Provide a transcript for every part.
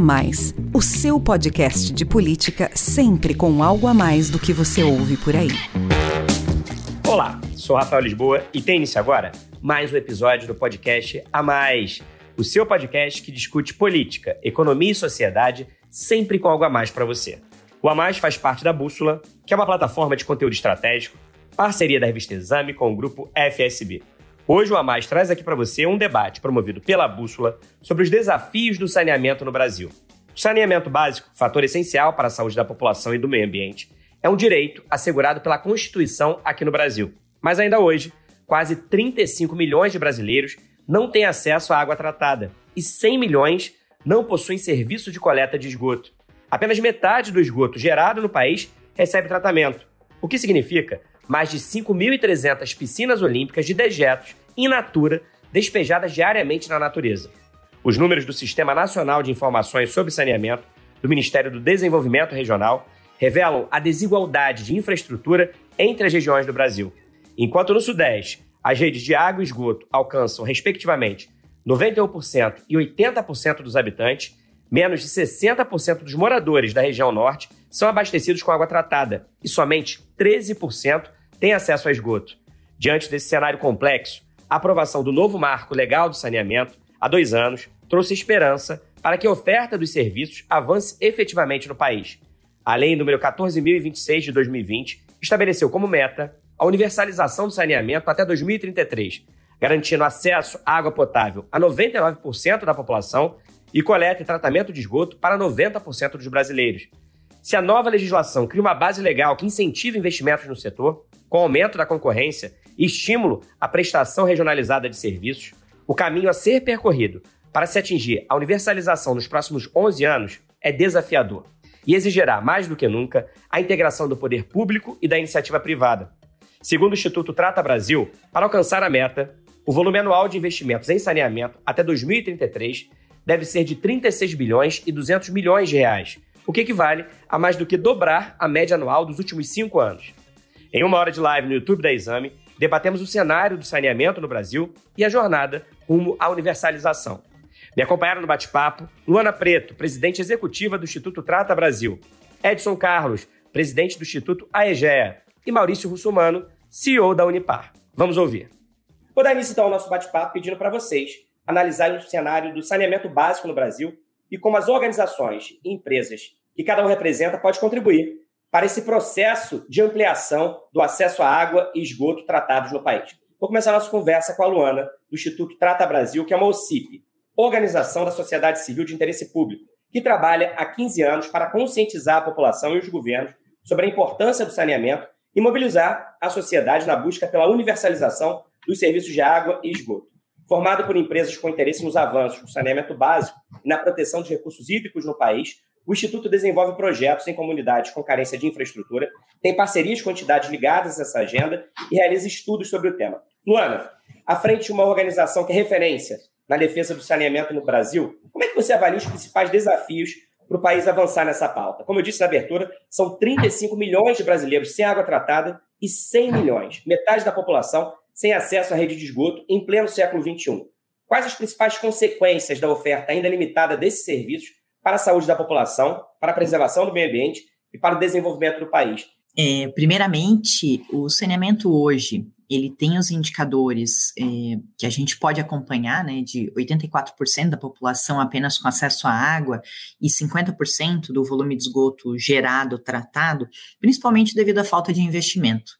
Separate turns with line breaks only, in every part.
Mais, o seu podcast de política sempre com algo a mais do que você ouve por aí.
Olá, sou Rafael Lisboa e tem início agora mais um episódio do podcast A Mais, o seu podcast que discute política, economia e sociedade sempre com algo a mais para você. O A Mais faz parte da Bússola, que é uma plataforma de conteúdo estratégico, parceria da revista Exame com o grupo FSB. Hoje o A Mais traz aqui para você um debate promovido pela Bússola sobre os desafios do saneamento no Brasil. O saneamento básico, fator essencial para a saúde da população e do meio ambiente, é um direito assegurado pela Constituição aqui no Brasil. Mas ainda hoje, quase 35 milhões de brasileiros não têm acesso à água tratada e 100 milhões não possuem serviço de coleta de esgoto. Apenas metade do esgoto gerado no país recebe tratamento, o que significa mais de 5.300 piscinas olímpicas de dejetos in natura despejadas diariamente na natureza. Os números do Sistema Nacional de Informações sobre Saneamento do Ministério do Desenvolvimento Regional revelam a desigualdade de infraestrutura entre as regiões do Brasil. Enquanto no Sudeste, as redes de água e esgoto alcançam, respectivamente, 91% e 80% dos habitantes, menos de 60% dos moradores da região norte são abastecidos com água tratada e somente 13% têm acesso a esgoto. Diante desse cenário complexo, a aprovação do novo marco legal do saneamento, há dois anos, trouxe esperança para que a oferta dos serviços avance efetivamente no país. A lei número 14.026 de 2020 estabeleceu como meta a universalização do saneamento até 2033, garantindo acesso à água potável a 99% da população e coleta e tratamento de esgoto para 90% dos brasileiros. Se a nova legislação cria uma base legal que incentive investimentos no setor, com aumento da concorrência estímulo à prestação regionalizada de serviços, o caminho a ser percorrido para se atingir a universalização nos próximos 11 anos é desafiador e exigirá, mais do que nunca, a integração do poder público e da iniciativa privada. Segundo o Instituto Trata Brasil, para alcançar a meta, o volume anual de investimentos em saneamento até 2033 deve ser de 36 bilhões e 200 milhões de reais, o que equivale a mais do que dobrar a média anual dos últimos cinco anos. Em uma hora de live no YouTube da Exame, debatemos o cenário do saneamento no Brasil e a jornada rumo à universalização. Me acompanharam no bate-papo Luana Preto, presidente executiva do Instituto Trata Brasil, Edson Carlos, presidente do Instituto AEGEA, e Maurício Russomano, CEO da Unipar. Vamos ouvir. Vou dar início então ao nosso bate-papo pedindo para vocês analisarem o cenário do saneamento básico no Brasil e como as organizações e empresas que cada um representa pode contribuir para esse processo de ampliação do acesso à água e esgoto tratados no país. Vou começar a nossa conversa com a Luana, do Instituto Trata Brasil, que é uma OCIP, Organização da Sociedade Civil de Interesse Público, que trabalha há 15 anos para conscientizar a população e os governos sobre a importância do saneamento e mobilizar a sociedade na busca pela universalização dos serviços de água e esgoto. Formado por empresas com interesse nos avanços do saneamento básico e na proteção dos recursos hídricos no país, o Instituto desenvolve projetos em comunidades com carência de infraestrutura, tem parcerias com entidades ligadas a essa agenda e realiza estudos sobre o tema. Luana, à frente de uma organização que é referência na defesa do saneamento no Brasil, como é que você avalia os principais desafios para o país avançar nessa pauta. Como eu disse na abertura, são 35 milhões de brasileiros sem água tratada e 100 milhões, metade da população, sem acesso à rede de esgoto em pleno século XXI. Quais as principais consequências da oferta ainda limitada desses serviços para a saúde da população, para a preservação do meio ambiente e para o desenvolvimento do país?
É, primeiramente, o saneamento hoje ele tem os indicadores é, que a gente pode acompanhar, né, de 84% da população apenas com acesso à água e 50% do volume de esgoto gerado, tratado, principalmente devido à falta de investimento.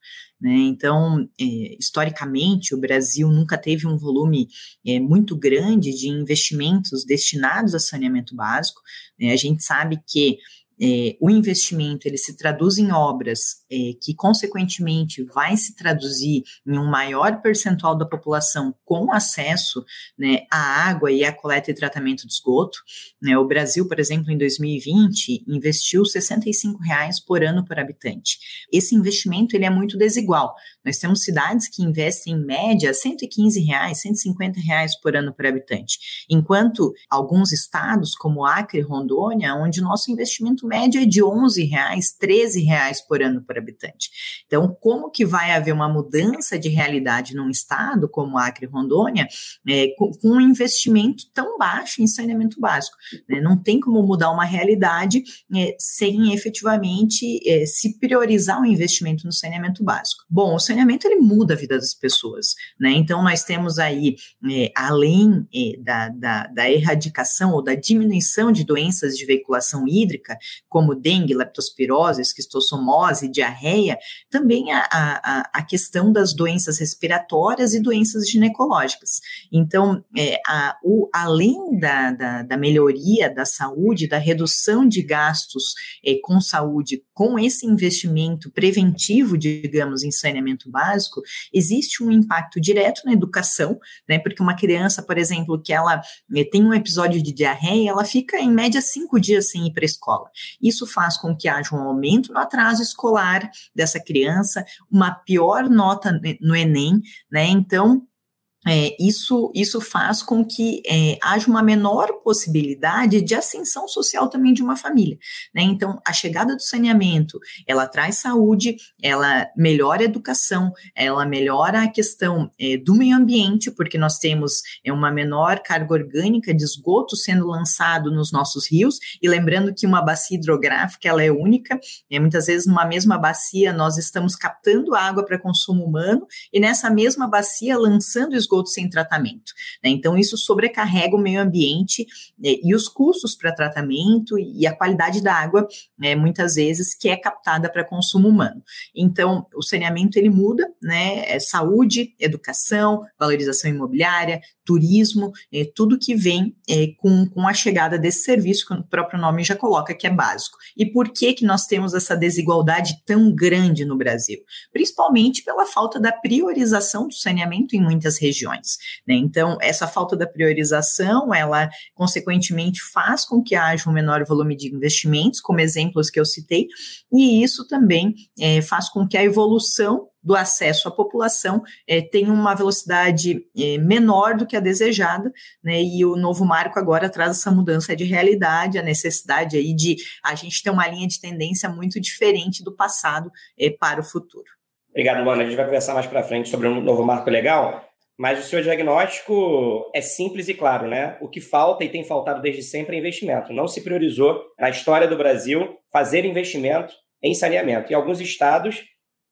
Né? Então, é, historicamente, o Brasil nunca teve um volume é, muito grande de investimentos destinados a saneamento básico. Né? A gente sabe que é, o investimento ele se traduz em obras é, que, consequentemente, vai se traduzir em um maior percentual da população com acesso né, à água e à coleta e tratamento de esgoto. Né? O Brasil, por exemplo, em 2020, investiu 65 reais por ano por habitante. Esse investimento ele é muito desigual. Nós temos cidades que investem em média 115 reais, 150 reais por ano por habitante, enquanto alguns estados, como Acre Rondônia, onde o nosso investimento médio é de 11 reais, 13 reais por ano por habitante. Então, como que vai haver uma mudança de realidade num estado como Acre Rondônia é, com, com, um investimento tão baixo em saneamento básico? Né? Não tem como mudar uma realidade é, sem efetivamente é, se priorizar o investimento no saneamento básico. Bom, o saneamento ele muda a vida das pessoas, né? Então nós temos aí, é, além é, da, da, da, erradicação ou da diminuição de doenças de veiculação hídrica, como dengue, leptospirose, esquistossomose, diarreia, também a, a, a questão das doenças respiratórias e doenças ginecológicas. Então, é, a, o, além da, da, da, melhoria da saúde, da redução de gastos é, com saúde, com esse investimento preventivo, digamos, em saneamento básico, existe um impacto direto na educação, né? Porque uma criança, por exemplo, que ela é, tem um episódio de diarreia, ela fica em média cinco dias sem ir para a escola. Isso faz com que haja um aumento no atraso escolar dessa criança, uma pior nota no Enem, né? Então, é, isso, isso faz com que é, haja uma menor possibilidade de ascensão social também de uma família. Né? Então, a chegada do saneamento, ela traz saúde, ela melhora a educação, ela melhora a questão é, do meio ambiente, porque nós temos é, uma menor carga orgânica de esgoto sendo lançado nos nossos rios, e lembrando que uma bacia hidrográfica, ela é única, é, muitas vezes numa mesma bacia nós estamos captando água para consumo humano, e nessa mesma bacia lançando esgoto esgoto sem tratamento. Né? Então, isso sobrecarrega o meio ambiente né, e os custos para tratamento e a qualidade da água, né, muitas vezes, que é captada para consumo humano. Então, o saneamento ele muda, né? É saúde, educação, valorização imobiliária, turismo, é, tudo que vem é, com, com a chegada desse serviço, que o próprio nome já coloca que é básico. E por que, que nós temos essa desigualdade tão grande no Brasil? Principalmente pela falta da priorização do saneamento em muitas regiões. Né? Então, essa falta da priorização, ela, consequentemente, faz com que haja um menor volume de investimentos, como exemplos que eu citei, e isso também é, faz com que a evolução do acesso à população é, tem uma velocidade é, menor do que a desejada, né? E o novo marco agora traz essa mudança de realidade, a necessidade aí de a gente ter uma linha de tendência muito diferente do passado é, para o futuro.
Obrigado, Luana. A gente vai conversar mais para frente sobre um novo marco legal, mas o seu diagnóstico é simples e claro, né? O que falta e tem faltado desde sempre é investimento. Não se priorizou na história do Brasil fazer investimento em saneamento. E alguns estados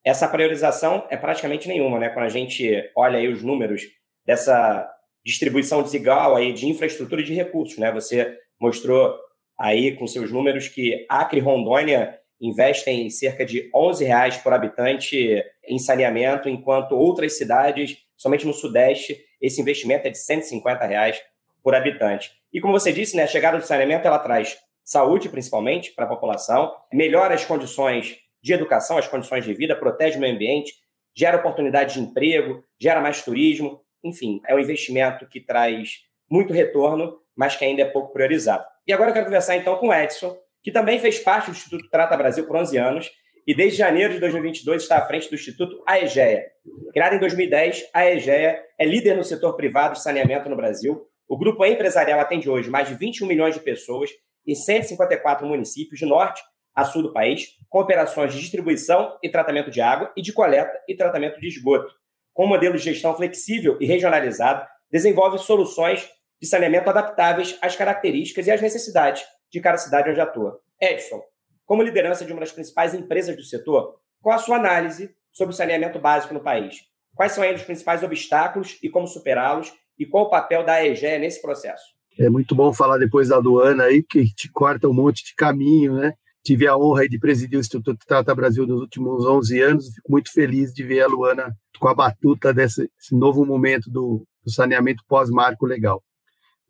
essa priorização é praticamente nenhuma, né? Quando a gente olha aí os números dessa distribuição desigual aí de infraestrutura e de recursos, né? Você mostrou aí com seus números que Acre e Rondônia investem cerca de 11 reais por habitante em saneamento, enquanto outras cidades, somente no Sudeste, esse investimento é de 150 reais por habitante. E como você disse, né, a chegada do saneamento ela traz saúde, principalmente, para a população, melhora as condições de educação, as condições de vida, protege o meio ambiente, gera oportunidade de emprego, gera mais turismo, enfim, é um investimento que traz muito retorno, mas que ainda é pouco priorizado. E agora eu quero conversar então com o Edson, que também fez parte do Instituto Trata Brasil por 11 anos e desde janeiro de 2022 está à frente do Instituto AEGEA. Criado em 2010, a AEGEA é líder no setor privado de saneamento no Brasil. O grupo empresarial atende hoje mais de 21 milhões de pessoas em 154 municípios de norte a sul do país, com operações de distribuição e tratamento de água e de coleta e tratamento de esgoto. Com um modelo de gestão flexível e regionalizado, desenvolve soluções de saneamento adaptáveis às características e às necessidades de cada cidade onde atua. Edson, como liderança de uma das principais empresas do setor, qual a sua análise sobre o saneamento básico no país? Quais são aí os principais obstáculos e como superá-los? E qual o papel da EGE nesse processo?
É muito bom falar depois da aduana aí, que te corta um monte de caminho, né? tive a honra de presidir o Instituto Trata Brasil nos últimos 11 anos. Fico muito feliz de ver a Luana com a batuta desse novo momento do saneamento pós-marco legal.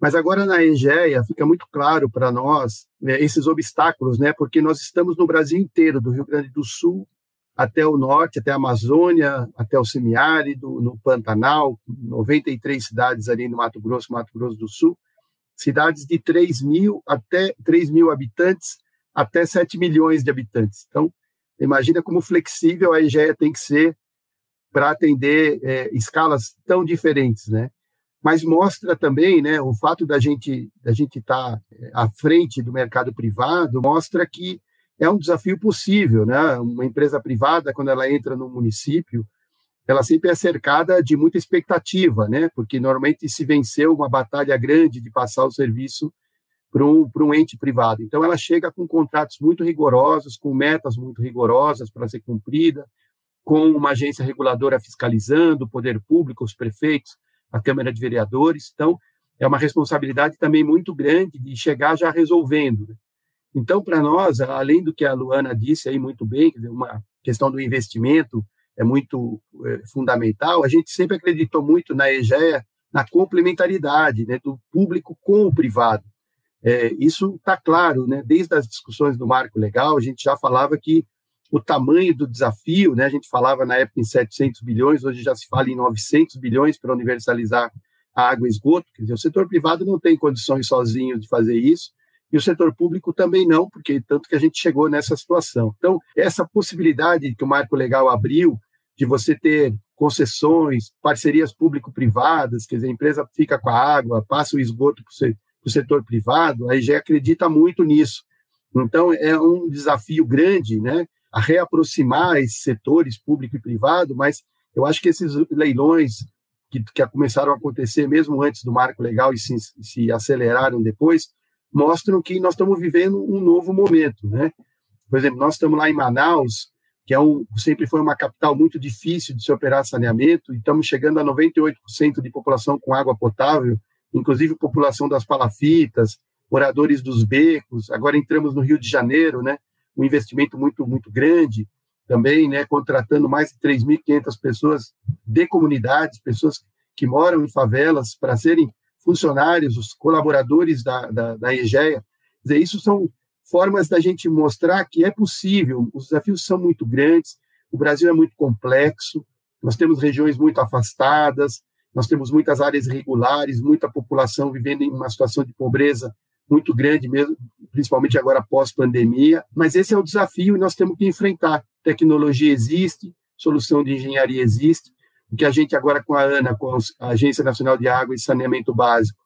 Mas agora na EGEA fica muito claro para nós né, esses obstáculos, né, porque nós estamos no Brasil inteiro, do Rio Grande do Sul até o norte, até a Amazônia, até o semiárido, no Pantanal, 93 cidades ali no Mato Grosso, Mato Grosso do Sul, cidades de 3 mil até 3 mil habitantes, até 7 milhões de habitantes. Então, imagina como flexível a EGEA tem que ser para atender é, escalas tão diferentes, né? Mas mostra também, né, o fato da gente da gente estar tá é, à frente do mercado privado mostra que é um desafio possível, né? Uma empresa privada quando ela entra no município, ela sempre é cercada de muita expectativa, né? Porque normalmente se venceu uma batalha grande de passar o serviço para um, um ente privado. Então, ela chega com contratos muito rigorosos, com metas muito rigorosas para ser cumprida, com uma agência reguladora fiscalizando, o poder público, os prefeitos, a Câmara de Vereadores. Então, é uma responsabilidade também muito grande de chegar já resolvendo. Né? Então, para nós, além do que a Luana disse aí muito bem, uma questão do investimento é muito é, fundamental, a gente sempre acreditou muito na EGEA, na complementaridade né, do público com o privado. É, isso está claro, né? Desde as discussões do marco legal, a gente já falava que o tamanho do desafio, né? A gente falava na época em 700 bilhões, hoje já se fala em 900 bilhões para universalizar a água e esgoto. Quer dizer, o setor privado não tem condições sozinho de fazer isso e o setor público também não, porque tanto que a gente chegou nessa situação. Então, essa possibilidade que o marco legal abriu de você ter concessões, parcerias público-privadas, quer dizer, a empresa fica com a água, passa o esgoto para o setor privado, a IGE acredita muito nisso. Então, é um desafio grande, né, a reaproximar esses setores, público e privado, mas eu acho que esses leilões que, que começaram a acontecer mesmo antes do marco legal e se, se aceleraram depois, mostram que nós estamos vivendo um novo momento, né? Por exemplo, nós estamos lá em Manaus, que é um, sempre foi uma capital muito difícil de se operar saneamento, e estamos chegando a 98% de população com água potável, inclusive população das palafitas, moradores dos becos. Agora entramos no Rio de Janeiro, né? Um investimento muito muito grande também, né? Contratando mais de 3.500 pessoas de comunidades, pessoas que moram em favelas para serem funcionários, os colaboradores da, da, da EGEA. Quer dizer, isso são formas da gente mostrar que é possível, os desafios são muito grandes, o Brasil é muito complexo, nós temos regiões muito afastadas, nós temos muitas áreas irregulares, muita população vivendo em uma situação de pobreza muito grande mesmo, principalmente agora pós-pandemia, mas esse é o desafio e nós temos que enfrentar. Tecnologia existe, solução de engenharia existe, o que a gente agora com a ANA, com a Agência Nacional de Água e Saneamento Básico,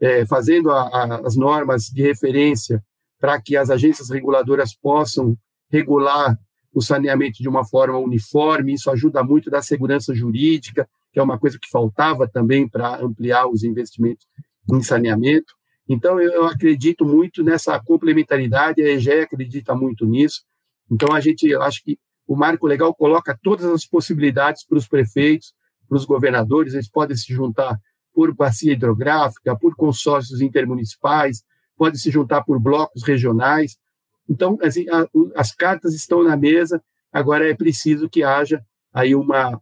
é, fazendo a, a, as normas de referência para que as agências reguladoras possam regular o saneamento de uma forma uniforme, isso ajuda muito da segurança jurídica, que é uma coisa que faltava também para ampliar os investimentos em saneamento. Então, eu acredito muito nessa complementaridade, a EGE acredita muito nisso. Então, a gente, acho que o marco legal coloca todas as possibilidades para os prefeitos, para os governadores, eles podem se juntar por bacia hidrográfica, por consórcios intermunicipais, podem se juntar por blocos regionais. Então, assim, a, as cartas estão na mesa, agora é preciso que haja aí uma,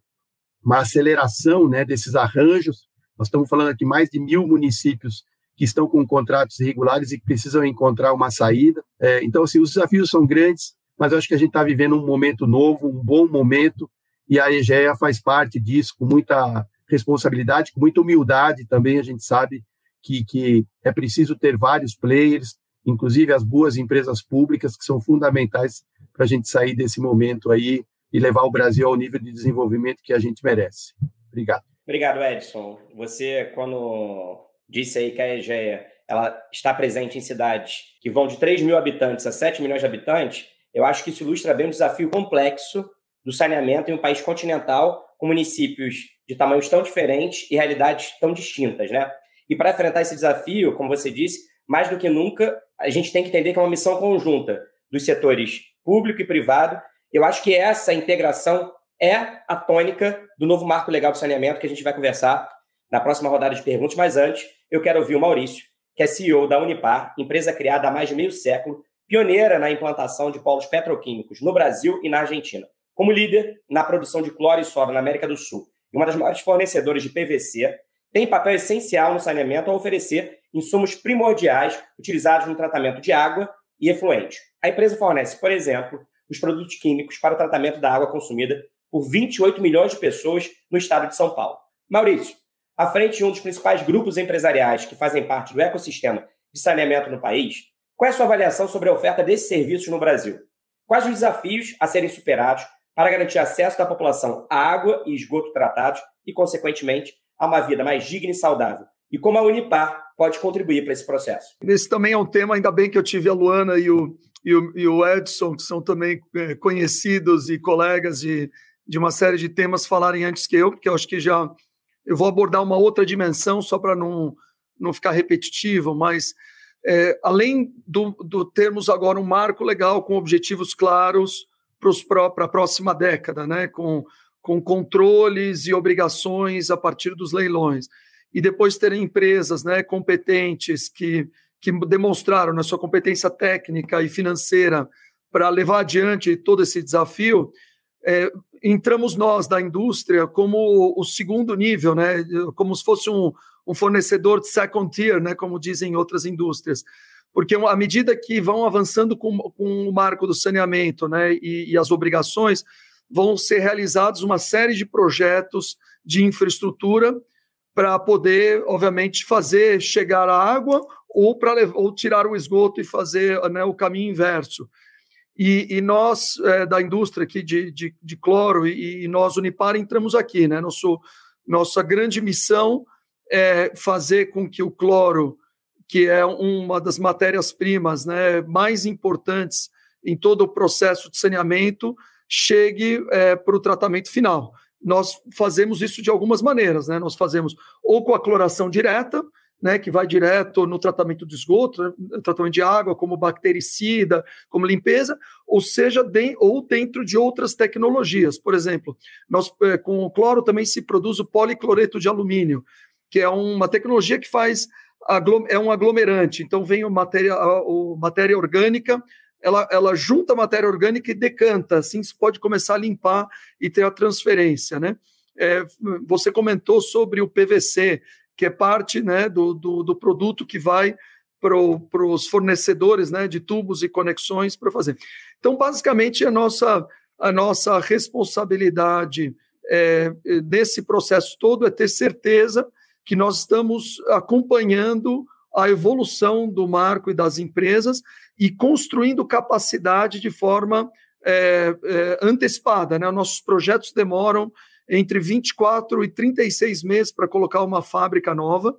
uma aceleração né, desses arranjos. Nós estamos falando aqui mais de mil municípios que estão com contratos irregulares e que precisam encontrar uma saída. É, então, assim, os desafios são grandes, mas eu acho que a gente está vivendo um momento novo, um bom momento, e a EGEA faz parte disso com muita responsabilidade, com muita humildade também. A gente sabe que, que é preciso ter vários players, inclusive as boas empresas públicas, que são fundamentais para a gente sair desse momento aí e levar o Brasil ao nível de desenvolvimento que a gente merece. Obrigado.
Obrigado, Edson. Você, quando disse aí que a EGEA ela está presente em cidades que vão de 3 mil habitantes a 7 milhões de habitantes, eu acho que isso ilustra bem o desafio complexo do saneamento em um país continental com municípios de tamanhos tão diferentes e realidades tão distintas, né? E para enfrentar esse desafio, como você disse, mais do que nunca, a gente tem que entender que é uma missão conjunta dos setores público e privado. Eu acho que essa integração é a tônica do novo marco legal do saneamento que a gente vai conversar na próxima rodada de perguntas. Mas antes, eu quero ouvir o Maurício, que é CEO da Unipar, empresa criada há mais de meio século pioneira na implantação de polos petroquímicos no Brasil e na Argentina, como líder na produção de cloro e soda na América do Sul e uma das maiores fornecedoras de PVC, tem papel essencial no saneamento ao oferecer insumos primordiais utilizados no tratamento de água e efluente. A empresa fornece, por exemplo, os produtos químicos para o tratamento da água consumida por 28 milhões de pessoas no estado de São Paulo. Maurício, à frente de um dos principais grupos empresariais que fazem parte do ecossistema de saneamento no país, qual é a sua avaliação sobre a oferta desses serviços no Brasil? Quais os desafios a serem superados para garantir acesso da população à água e esgoto tratados e, consequentemente, a uma vida mais digna e saudável. E como a Unipar pode contribuir para esse processo.
Esse também é um tema, ainda bem que eu tive a Luana e o, e o, e o Edson, que são também é, conhecidos e colegas de, de uma série de temas, falarem antes que eu, porque eu acho que já eu vou abordar uma outra dimensão, só para não, não ficar repetitivo, mas é, além do, do termos agora um marco legal com objetivos claros para a próxima década, né, com, com controles e obrigações a partir dos leilões, e depois terem empresas né, competentes que, que demonstraram na sua competência técnica e financeira para levar adiante todo esse desafio, é, entramos nós da indústria como o segundo nível, né, como se fosse um, um fornecedor de second tier, né, como dizem outras indústrias. Porque à medida que vão avançando com, com o marco do saneamento né, e, e as obrigações, vão ser realizados uma série de projetos de infraestrutura para poder, obviamente, fazer chegar a água ou para ou tirar o esgoto e fazer né, o caminho inverso. E, e nós, é, da indústria aqui de, de, de cloro, e, e, nós, Unipar, entramos aqui. Né? Nosso, nossa grande missão é fazer com que o cloro, que é uma das matérias-primas né, mais importantes em todo o processo de saneamento, chegue é, para o tratamento final. Nós fazemos isso de algumas maneiras. Né? Nós fazemos ou com a cloração direta, né, que vai direto no tratamento de esgoto, né, tratamento de água, como bactericida, como limpeza, ou seja, de, ou dentro de outras tecnologias. Por exemplo, nós, é, com o cloro também se produz o policloreto de alumínio, que é uma tecnologia que faz é um aglomerante. Então vem a matéria, a matéria orgânica, ela, ela junta a matéria orgânica e decanta, assim se pode começar a limpar e ter a transferência, né? É, você comentou sobre o PVC, que é parte né, do, do, do produto que vai para os fornecedores né, de tubos e conexões para fazer. Então, basicamente, a nossa, a nossa responsabilidade é, nesse processo todo é ter certeza que nós estamos acompanhando a evolução do marco e das empresas e construindo capacidade de forma é, é, antecipada. Né? Nossos projetos demoram entre 24 e 36 meses para colocar uma fábrica nova.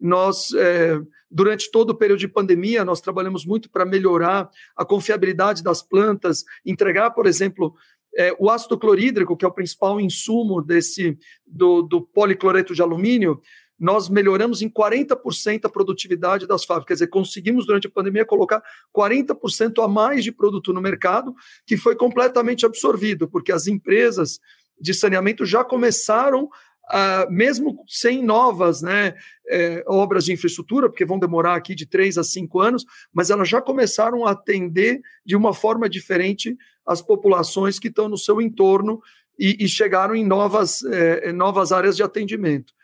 Nós, é, durante todo o período de pandemia, nós trabalhamos muito para melhorar a confiabilidade das plantas, entregar, por exemplo, é, o ácido clorídrico, que é o principal insumo desse do, do policloreto de alumínio, nós melhoramos em 40% a produtividade das fábricas. Quer dizer, conseguimos durante a pandemia colocar 40% a mais de produto no mercado, que foi completamente absorvido, porque as empresas de saneamento já começaram Uh, mesmo sem novas né, é, obras de infraestrutura, porque vão demorar aqui de três a cinco anos, mas elas já começaram a atender de uma forma diferente as populações que estão no seu entorno e, e chegaram em novas, é, novas áreas de atendimento.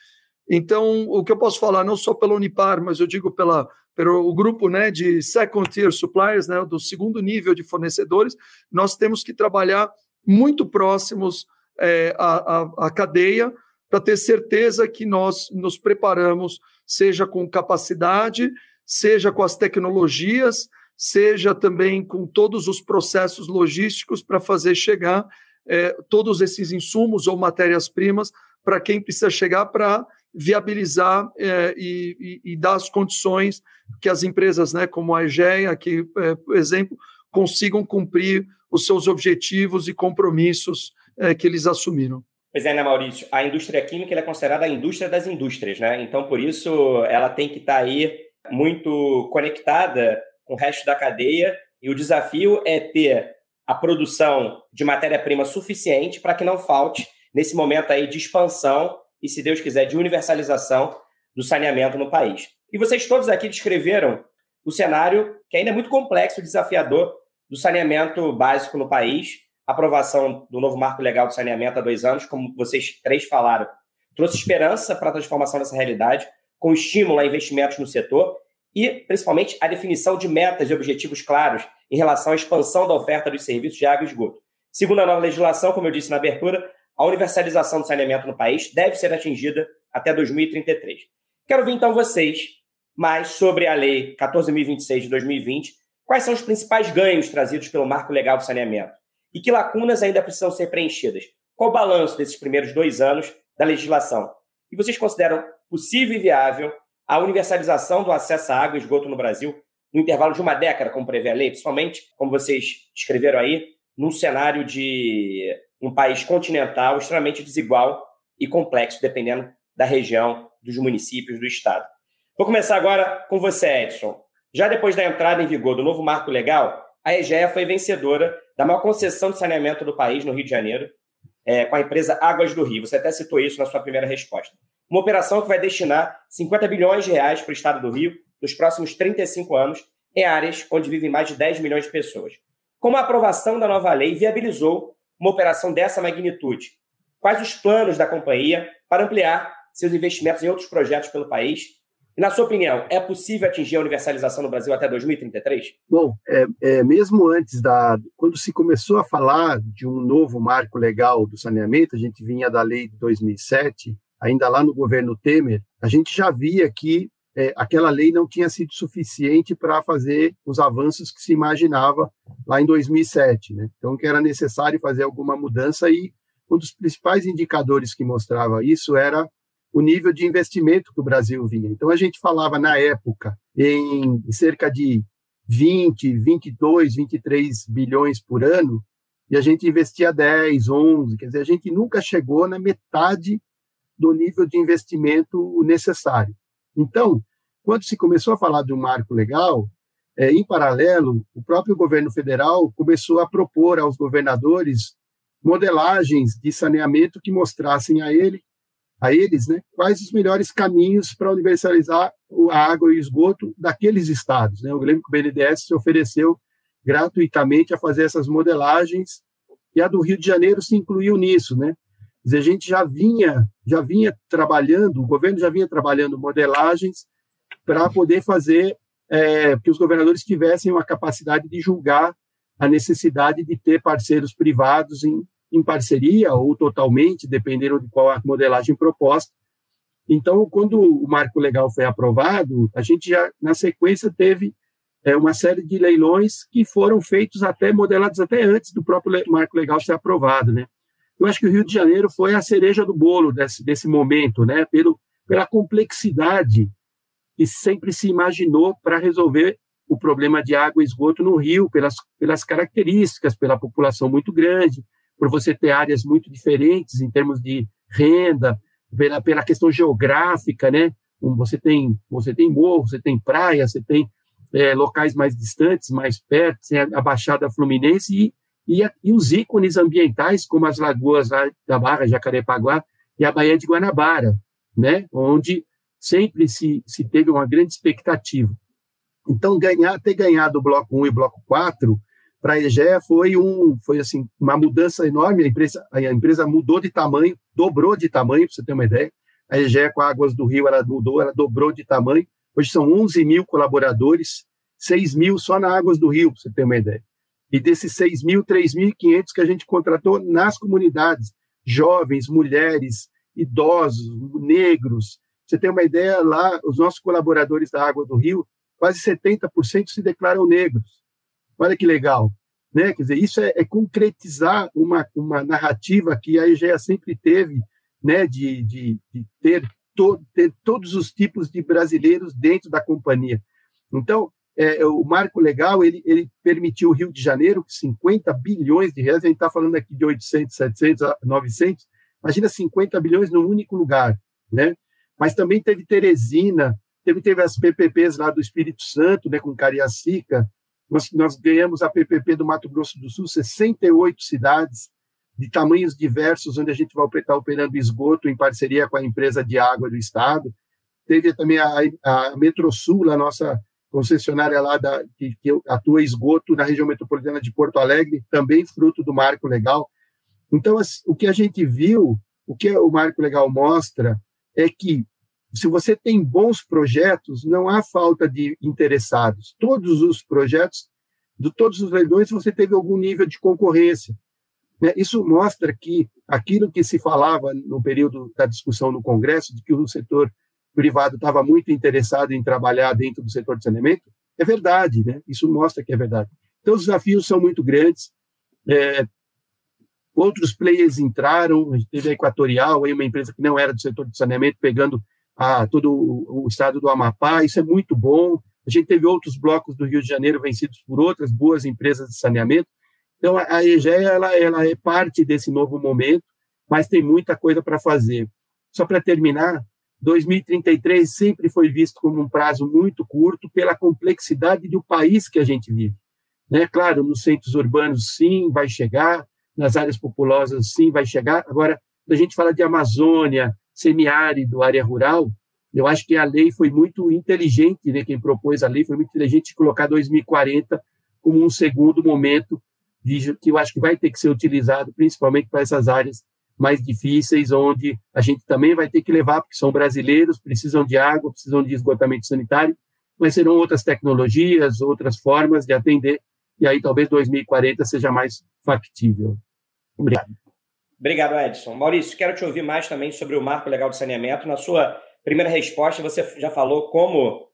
Então, o que eu posso falar, não só pela Unipar, mas eu digo pela, pelo grupo né, de second tier suppliers, né, do segundo nível de fornecedores, nós temos que trabalhar muito próximos é, à, à, à cadeia para ter certeza que nós nos preparamos, seja com capacidade, seja com as tecnologias, seja também com todos os processos logísticos para fazer chegar é, todos esses insumos ou matérias-primas para quem precisa chegar para viabilizar é, e, e, e, dar as condições que as empresas, né, como a EGEA, que, é, por exemplo, consigam cumprir os seus objetivos e compromissos é, que eles assumiram.
Pois é, né, Maurício? A indústria química é considerada a indústria das indústrias, né? Então, por isso, ela tem que estar tá aí muito conectada com o resto da cadeia e o desafio é ter a produção de matéria-prima suficiente para que não falte nesse momento aí de expansão e, se Deus quiser, de universalização do saneamento no país. E vocês todos aqui descreveram o cenário que ainda é muito complexo e desafiador do saneamento básico no país. Aprovação do novo marco legal do saneamento há dois anos, como vocês três falaram, trouxe esperança para a transformação dessa realidade, com estímulo a investimentos no setor e, principalmente, a definição de metas e objetivos claros em relação à expansão da oferta dos serviços de água e esgoto. Segundo a nova legislação, como eu disse na abertura, a universalização do saneamento no país deve ser atingida até 2033. Quero ouvir então vocês mais sobre a Lei 14.026 de 2020. Quais são os principais ganhos trazidos pelo Marco Legal do Saneamento? E que lacunas ainda precisam ser preenchidas? Qual o balanço desses primeiros dois anos da legislação? E vocês consideram possível e viável a universalização do acesso à água e esgoto no Brasil no intervalo de uma década, como prevê a lei, principalmente, como vocês escreveram aí, num cenário de um país continental extremamente desigual e complexo, dependendo da região, dos municípios, do estado. Vou começar agora com você, Edson. Já depois da entrada em vigor do novo marco legal, a EGEA foi vencedora da maior concessão de saneamento do país, no Rio de Janeiro, é, com a empresa Águas do Rio. Você até citou isso na sua primeira resposta. Uma operação que vai destinar 50 bilhões de reais para o estado do Rio nos próximos 35 anos em áreas onde vivem mais de 10 milhões de pessoas. Como a aprovação da nova lei viabilizou uma operação dessa magnitude? Quais os planos da companhia para ampliar seus investimentos em outros projetos pelo país? Na sua opinião, é possível atingir a universalização no Brasil até 2033?
Bom, é, é, mesmo antes da. Quando se começou a falar de um novo marco legal do saneamento, a gente vinha da lei de 2007, ainda lá no governo Temer, a gente já via que é, aquela lei não tinha sido suficiente para fazer os avanços que se imaginava lá em 2007. Né? Então, que era necessário fazer alguma mudança e um dos principais indicadores que mostrava isso era o nível de investimento que o Brasil vinha. Então, a gente falava na época em cerca de 20, 22, 23 bilhões por ano, e a gente investia 10, 11, quer dizer, a gente nunca chegou na metade do nível de investimento necessário. Então, quando se começou a falar de um marco legal, é, em paralelo, o próprio governo federal começou a propor aos governadores modelagens de saneamento que mostrassem a ele a eles né, quais os melhores caminhos para universalizar a água e o esgoto daqueles estados. Né? Eu lembro que o BNDES se ofereceu gratuitamente a fazer essas modelagens e a do Rio de Janeiro se incluiu nisso, né? Dizer, a gente já vinha, já vinha trabalhando, o governo já vinha trabalhando modelagens para poder fazer é, que os governadores tivessem uma capacidade de julgar a necessidade de ter parceiros privados em, em parceria ou totalmente, dependendo de qual a modelagem proposta. Então, quando o marco legal foi aprovado, a gente já, na sequência, teve é, uma série de leilões que foram feitos até, modelados até antes do próprio marco legal ser aprovado, né? Eu acho que o Rio de Janeiro foi a cereja do bolo desse, desse momento, né? Pelo, pela complexidade que sempre se imaginou para resolver o problema de água e esgoto no Rio, pelas, pelas características, pela população muito grande, por você ter áreas muito diferentes em termos de renda, pela, pela questão geográfica, né? Você tem, você tem morro, você tem praia, você tem é, locais mais distantes, mais perto, tem a Baixada Fluminense e, e, a, e, os ícones ambientais, como as lagoas da Barra, Jacarepaguá e a Baía de Guanabara, né? Onde sempre se, se teve uma grande expectativa. Então, ganhar, ter ganhado o bloco 1 e o bloco 4 para a EGEA foi um foi assim uma mudança enorme. A empresa a empresa mudou de tamanho, dobrou de tamanho, para você ter uma ideia. A EGEA com Águas do Rio ela mudou, ela dobrou de tamanho. Hoje são 11 mil colaboradores, 6 mil só na Águas do Rio, para você ter uma ideia. E desses 6 mil, 3.500 que a gente contratou nas comunidades, jovens, mulheres, idosos, negros. Pra você tem uma ideia, lá, os nossos colaboradores da Água do Rio, quase 70% se declaram negros. Olha que legal. Né? Quer dizer, isso é, é concretizar uma, uma narrativa que a EGEA sempre teve, né? de, de, de ter, to, ter todos os tipos de brasileiros dentro da companhia. Então, é, o marco legal ele, ele permitiu o Rio de Janeiro 50 bilhões de reais, a gente está falando aqui de 800, 700, 900, imagina 50 bilhões num único lugar, né? Mas também teve Teresina, teve, teve as PPPs lá do Espírito Santo, né, com Cariacica, nós, nós ganhamos a PPP do Mato Grosso do Sul, 68 cidades de tamanhos diversos, onde a gente vai estar operando esgoto em parceria com a empresa de água do Estado. Teve também a, a Metrosul, a nossa concessionária lá da, que, que atua esgoto na região metropolitana de Porto Alegre, também fruto do marco legal. Então, o que a gente viu, o que o marco legal mostra, é que se você tem bons projetos, não há falta de interessados. Todos os projetos, de todos os leilões, você teve algum nível de concorrência. Né? Isso mostra que aquilo que se falava no período da discussão no Congresso, de que o setor privado estava muito interessado em trabalhar dentro do setor de saneamento, é verdade, né? Isso mostra que é verdade. Então, os desafios são muito grandes. É, outros players entraram, teve a Equatorial, uma empresa que não era do setor de saneamento, pegando a, todo o, estado do Amapá, isso é muito bom. A gente teve outros blocos do Rio de Janeiro vencidos por outras boas empresas de saneamento. Então, a, EGEA ela, ela é parte desse novo momento, mas tem muita coisa para fazer. Só para terminar, 2033 sempre foi visto como um prazo muito curto pela complexidade do país que a gente vive. Né? Claro, nos centros urbanos, sim, vai chegar, nas áreas populosas, sim, vai chegar. Agora, a gente fala de Amazônia, semiárido, área rural, eu acho que a lei foi muito inteligente, né? quem propôs a lei foi muito inteligente colocar 2040 como um segundo momento de, que eu acho que vai ter que ser utilizado, principalmente para essas áreas mais difíceis, onde a gente também vai ter que levar, porque são brasileiros, precisam de água, precisam de esgotamento sanitário, mas serão outras tecnologias, outras formas de atender, e aí talvez 2040 seja mais factível. Obrigado.
Obrigado, Edson. Maurício, quero te ouvir mais também sobre o marco legal de saneamento. Na sua primeira resposta, você já falou como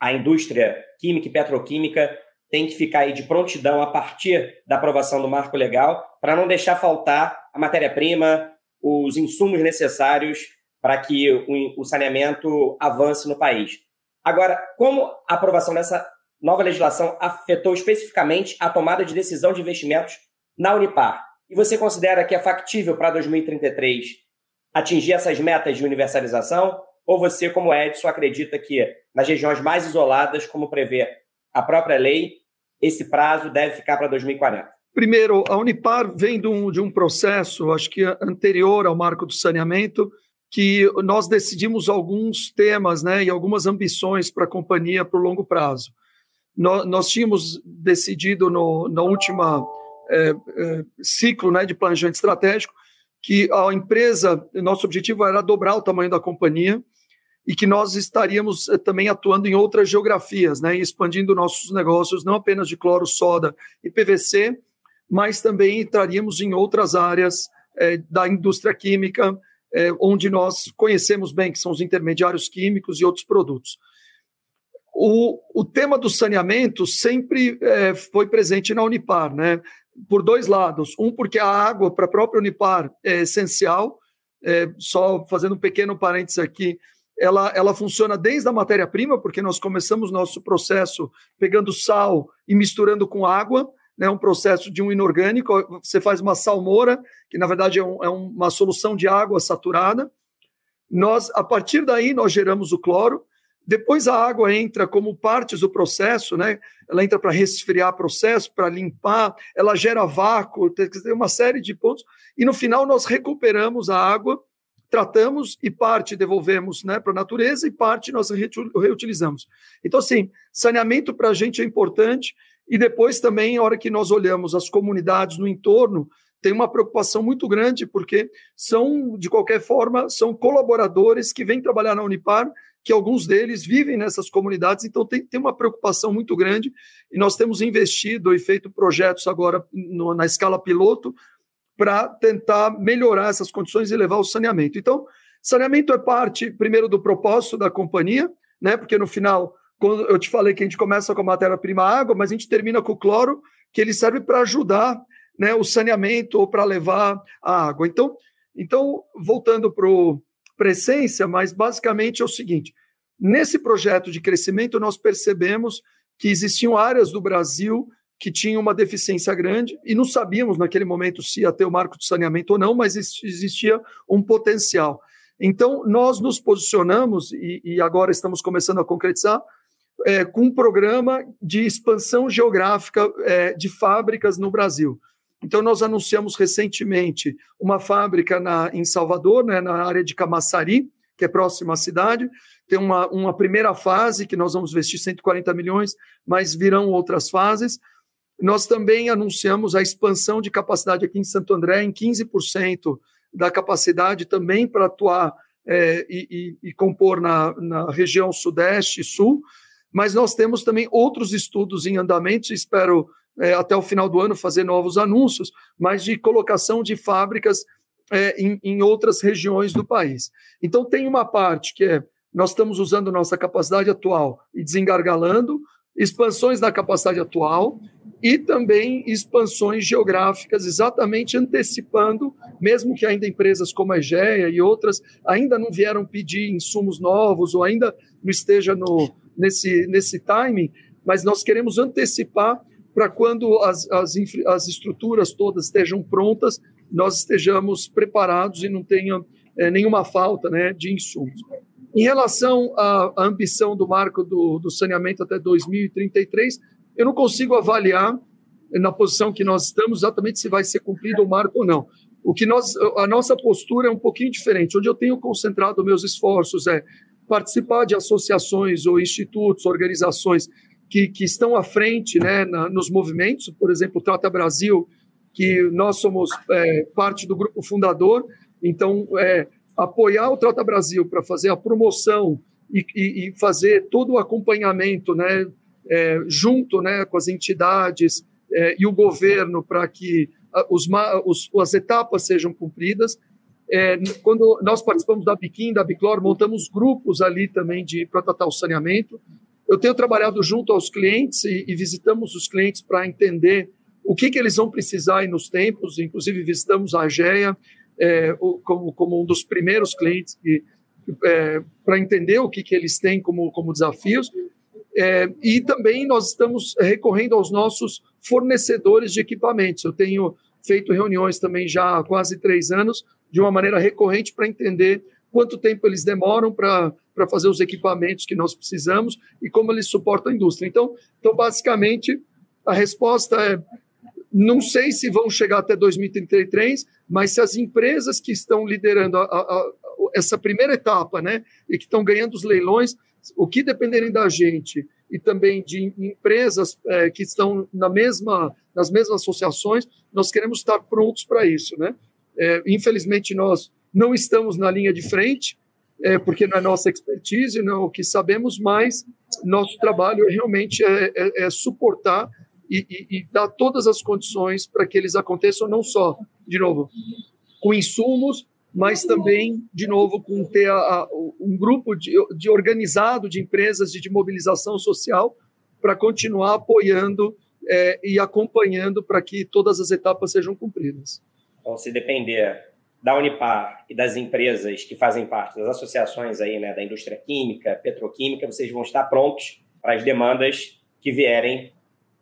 a indústria química e petroquímica tem que ficar aí de prontidão a partir da aprovação do marco legal, para não deixar faltar a matéria-prima, os insumos necessários para que o, saneamento avance no país. Agora, como a aprovação dessa nova legislação afetou especificamente a tomada de decisão de investimentos na Unipar? E você considera que é factível para 2033 atingir essas metas de universalização? Ou você, como Edson, acredita que nas regiões mais isoladas, como prevê a própria lei, esse prazo deve ficar para 2040?
Primeiro, a Unipar vem de um, de um processo, acho que anterior ao marco do saneamento, que nós decidimos alguns temas né, e algumas ambições para a companhia para o longo prazo. Nós, nós tínhamos decidido no, na última é, é, ciclo né, de planejamento estratégico que a empresa, nosso objetivo era dobrar o tamanho da companhia e que nós estaríamos eh, também atuando em outras geografias, né, expandindo nossos negócios não apenas de cloro, soda e PVC, mas também entraríamos em outras áreas é, da indústria química, é, onde nós conhecemos bem, que são os intermediários químicos e outros produtos. O, o tema do saneamento sempre é, foi presente na Unipar, né? Por dois lados. Um, porque a água para a própria Unipar é essencial, só fazendo um pequeno parênteses aqui, ela, ela funciona desde a matéria-prima, porque nós começamos nosso processo pegando sal e misturando com água, né, um processo de um inorgânico, você faz uma salmoura, que na verdade é, um, é uma solução de água saturada. Nós, a partir daí, nós geramos o cloro, depois a água entra como parte do processo, né? Ela entra para resfriar o processo, para limpar, ela gera vácuo, tem uma série de pontos. E no final nós recuperamos a água tratamos e parte devolvemos né, para a natureza e parte nós reutilizamos. Então, assim, saneamento para a gente é importante e depois também, a hora que nós olhamos as comunidades no entorno, tem uma preocupação muito grande, porque são, de qualquer forma, são colaboradores que vêm trabalhar na Unipar, que alguns deles vivem nessas comunidades, então tem, tem uma preocupação muito grande, e nós temos investido e feito projetos agora no, na escala piloto, para tentar melhorar essas condições e levar o saneamento. Então, saneamento é parte, primeiro, do propósito da companhia, né? Porque no final, quando eu te falei que a gente começa com a matéria-prima água, mas a gente termina com o cloro, que ele serve para ajudar né, o saneamento ou para levar a água. Então, então voltando para a essência, mas basicamente é o seguinte: nesse projeto de crescimento, nós percebemos que existiam áreas do Brasil que tinha uma deficiência grande e não sabíamos naquele momento se ia ter o marco de saneamento ou não, mas existia um potencial. Então, nós nos posicionamos, e, e agora estamos começando a concretizar, é, com um programa de expansão geográfica é, de fábricas no Brasil. Então, nós anunciamos recentemente uma fábrica na, em Salvador, né, na área de Camaçari, que é próxima à cidade. Tem uma, uma primeira fase que nós vamos investir 140 milhões, mas virão outras fases. Nós também anunciamos a expansão de capacidade aqui em Santo André em 15% da capacidade também para atuar é, e, e, e, compor na, na região Sudeste e Sul, mas nós temos também outros estudos em andamento, espero é, até o final do ano fazer novos anúncios, mas de colocação de fábricas é, em, em outras regiões do país. Então, tem uma parte que é nós estamos usando nossa capacidade atual e desengargalando, expansões da capacidade atual, e também expansões geográficas, exatamente antecipando, mesmo que ainda empresas como a Egea e outras ainda não vieram pedir insumos novos ou ainda não esteja no, nesse, nesse timing, mas nós queremos antecipar para quando as, as, as estruturas todas estejam prontas, nós estejamos preparados e não tenha é, nenhuma falta né, de insumos. Em relação à, à ambição do marco do, do saneamento até 2033, eu não consigo avaliar na posição que nós estamos exatamente se vai ser cumprido o marco ou não. O que nós, a nossa postura é um pouquinho diferente. Onde eu tenho concentrado meus esforços é participar de associações ou institutos, organizações que, que estão à frente né, na, nos movimentos, por exemplo, o Trata Brasil, que nós somos é, parte do grupo fundador, então é, apoiar o Trata Brasil para fazer a promoção e, e, e, fazer todo o acompanhamento né, é, junto né, com as entidades é, e o governo para que os, os, as etapas sejam cumpridas. É, quando nós participamos da Biquim, da Biclor, montamos grupos ali também de para tratar o saneamento. Eu tenho trabalhado junto aos clientes e, e visitamos os clientes para entender o que, que eles vão precisar aí nos tempos. Inclusive visitamos a AGEA é, como, como um dos primeiros clientes é, para entender o que, que eles têm como, como desafios. É, e também nós estamos recorrendo aos nossos fornecedores de equipamentos. Eu tenho feito reuniões também já há quase três anos, de uma maneira recorrente, para entender quanto tempo eles demoram para fazer os equipamentos que nós precisamos e como eles suportam a indústria. Então, então, basicamente, a resposta é: não sei se vão chegar até 2033, mas se as empresas que estão liderando a, a, a, essa primeira etapa, né, e que estão ganhando os leilões, o que dependerem da gente e também de empresas é, que estão na mesma, nas mesmas associações, nós queremos estar prontos para isso, né? É, infelizmente nós não estamos na linha de frente, é, porque não é nossa expertise, não é o que sabemos, mas nosso trabalho realmente é, é, é suportar e, e, e, dar todas as condições para que eles aconteçam, não só, de novo, com insumos, mas também, de novo, com ter a, a, um grupo de, de, organizado de empresas de, de mobilização social para continuar apoiando é, e acompanhando para que todas as etapas sejam cumpridas.
Então, se depender da Unipar e das empresas que fazem parte das associações aí, né, da indústria química, petroquímica, vocês vão estar prontos para as demandas que vierem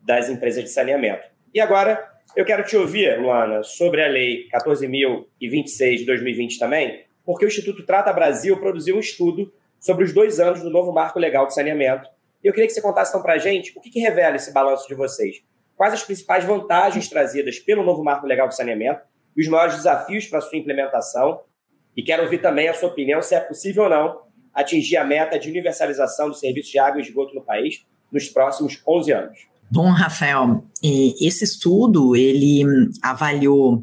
das empresas de saneamento. E agora, eu quero te ouvir, Luana, sobre a Lei 14.026 de 2020 também, porque o Instituto Trata Brasil produziu um estudo sobre os dois anos do novo marco legal de saneamento. E eu queria que você contasse então para a gente o que, que revela esse balanço de vocês. Quais as principais vantagens trazidas pelo novo marco legal de saneamento e os maiores desafios para sua implementação. E quero ouvir também a sua opinião se é possível ou não atingir a meta de universalização do serviço de água e esgoto no país nos próximos 11 anos.
Bom, Rafael, esse estudo ele avaliou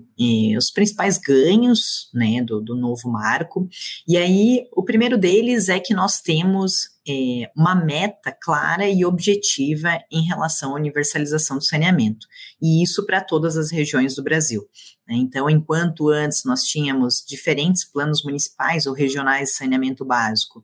os principais ganhos né, do, do, novo marco, e aí o primeiro deles é que nós temos é, uma meta clara e objetiva em relação à universalização do saneamento, e isso para todas as regiões do Brasil. Né. Então, enquanto antes nós tínhamos diferentes planos municipais ou regionais de saneamento básico,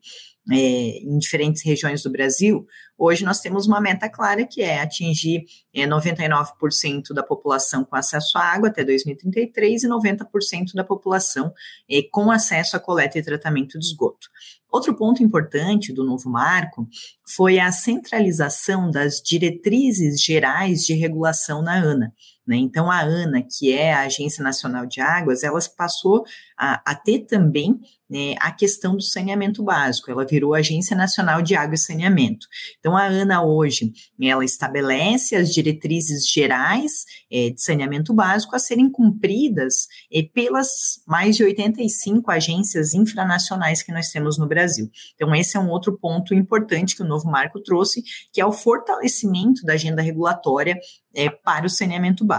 é, em diferentes regiões do Brasil, hoje nós temos uma meta clara que é atingir é, 99% da população com acesso à água até 2033 e 90% da população é, com acesso à coleta e tratamento de esgoto. Outro ponto importante do novo marco foi a centralização das diretrizes gerais de regulação na ANA. Né? Então, a ANA, que é a Agência Nacional de Águas, ela passou a, a ter também né, a questão do saneamento básico, ela virou Agência Nacional de Água e Saneamento. Então, a ANA hoje, ela estabelece as diretrizes gerais é, de saneamento básico a serem cumpridas é, pelas mais de 85 agências infranacionais que nós temos no Brasil. Então, esse é um outro ponto importante que o novo marco trouxe, que é o fortalecimento da agenda regulatória é, para o saneamento básico.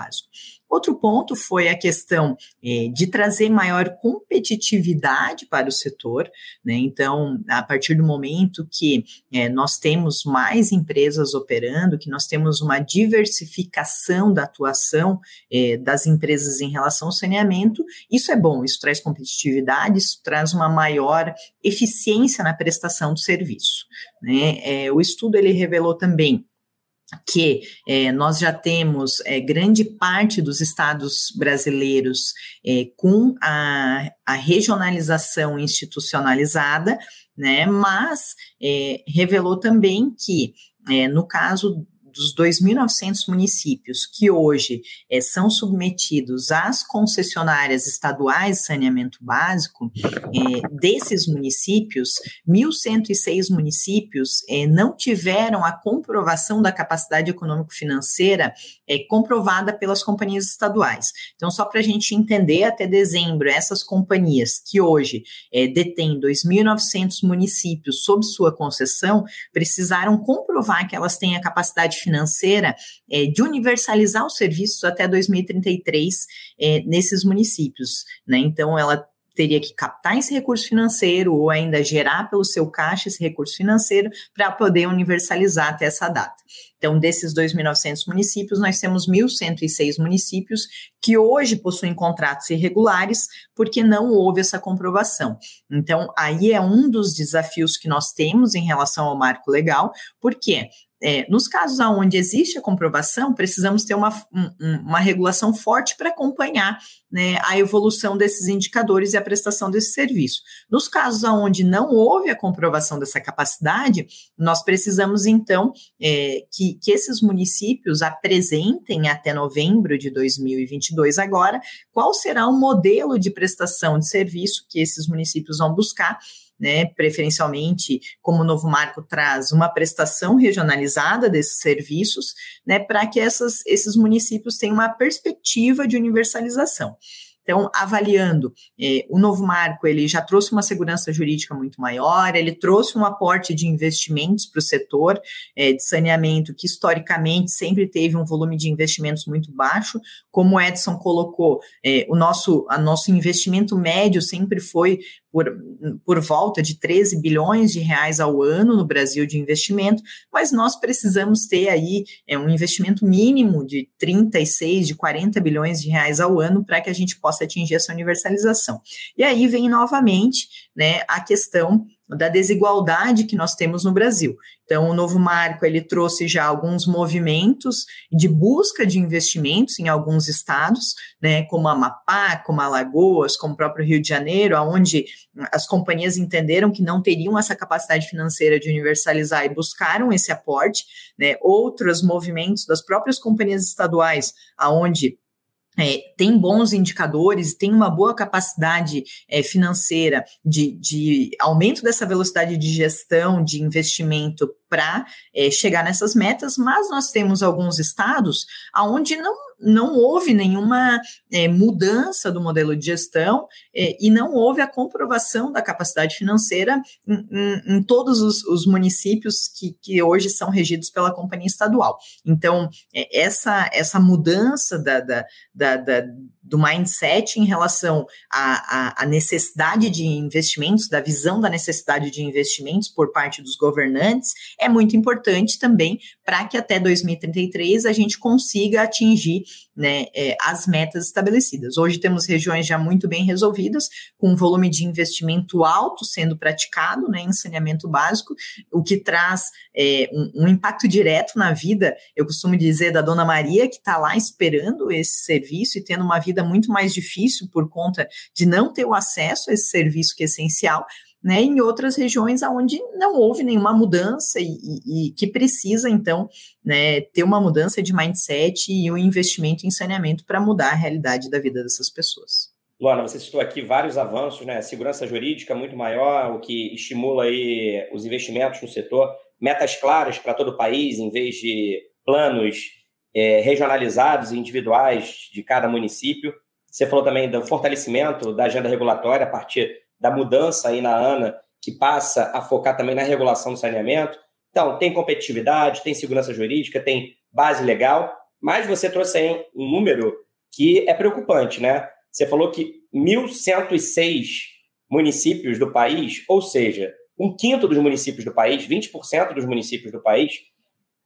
Outro ponto foi a questão é, de trazer maior competitividade para o setor, né? Então, a partir do momento que é, nós temos mais empresas operando, que nós temos uma diversificação da atuação é, das empresas em relação ao saneamento, isso é bom, isso traz competitividade, isso traz uma maior eficiência na prestação do serviço. Né? O estudo ele revelou também que é, nós já temos é, grande parte dos estados brasileiros é, com a, a, regionalização institucionalizada, né, mas revelou também que, no caso dos 2.900 municípios que hoje é, são submetidos às concessionárias estaduais de saneamento básico, é, desses municípios, 1.106 municípios é, não tiveram a comprovação da capacidade econômico-financeira comprovada pelas companhias estaduais. Então, só para a gente entender, até dezembro, essas companhias que hoje detêm 2.900 municípios sob sua concessão precisaram comprovar que elas têm a capacidade financeira é, de universalizar os serviços até 2033 é, nesses municípios. Né? Então, ela teria que captar esse recurso financeiro ou ainda gerar pelo seu caixa esse recurso financeiro para poder universalizar até essa data. Então, desses 2.900 municípios, nós temos 1.106 municípios que hoje possuem contratos irregulares porque não houve essa comprovação. Então, aí é um dos desafios que nós temos em relação ao marco legal, porque é, nos casos onde existe a comprovação, precisamos ter uma, um, uma regulação forte para acompanhar né, a evolução desses indicadores e a prestação desse serviço. Nos casos onde não houve a comprovação dessa capacidade, nós precisamos, então, é, que, que esses municípios apresentem até novembro de 2022 agora qual será o modelo de prestação de serviço que esses municípios vão buscar né, preferencialmente, como o novo marco traz, uma prestação regionalizada desses serviços, né, para que essas, esses municípios tenham uma perspectiva de universalização. Então, avaliando, eh, o novo marco ele já trouxe uma segurança jurídica muito maior, ele trouxe um aporte de investimentos para o setor eh, de saneamento, que historicamente sempre teve um volume de investimentos muito baixo. Como o Edson colocou, eh, o nosso, nosso investimento médio sempre foi por, por volta de 13 bilhões de reais ao ano no Brasil de investimento, mas nós precisamos ter aí é, um investimento mínimo de 36, de 40 bilhões de reais ao ano para que a gente possa atingir essa universalização. E aí vem novamente né, a questão da desigualdade que nós temos no Brasil. Então, o novo marco ele trouxe já alguns movimentos de busca de investimentos em alguns estados, né, como Amapá, como Alagoas, como o próprio Rio de Janeiro, onde as companhias entenderam que não teriam essa capacidade financeira de universalizar e buscaram esse aporte, né, outros movimentos das próprias companhias estaduais, aonde é, tem bons indicadores, tem uma boa capacidade é, financeira de, de aumento dessa velocidade de gestão, de investimento para é, chegar nessas metas, mas nós temos alguns estados onde não, não houve nenhuma é, mudança do modelo de gestão é, e não houve a comprovação da capacidade financeira em, em, em todos os, os municípios que, que, hoje são regidos pela companhia estadual. Então, é, essa, essa mudança da, da, da, da do mindset em relação à, à, necessidade de investimentos, da visão da necessidade de investimentos por parte dos governantes, é muito importante também para que até 2033 a gente consiga atingir né, é, as metas estabelecidas. Hoje temos regiões já muito bem resolvidas, com um volume de investimento alto sendo praticado né, em saneamento básico, o que traz é, um, um, impacto direto na vida, eu costumo dizer, da Dona Maria, que está lá esperando esse serviço e tendo uma vida muito mais difícil por conta de não ter o acesso a esse serviço que é essencial, né, em outras regiões onde não houve nenhuma mudança e, e, e, que precisa, então, né, ter uma mudança de mindset e um investimento em saneamento para mudar a realidade da vida dessas pessoas.
Luana, você citou aqui vários avanços, né? Segurança jurídica muito maior, o que estimula aí os investimentos no setor, metas claras para todo o país, em vez de planos é, regionalizados e individuais de cada município. Você falou também do fortalecimento da agenda regulatória a partir da mudança aí na ANA, que passa a focar também na regulação do saneamento. Então, tem competitividade, tem segurança jurídica, tem base legal, mas você trouxe aí um número que é preocupante, né? Você falou que 1.106 municípios do país, ou seja, um quinto dos municípios do país, 20% dos municípios do país,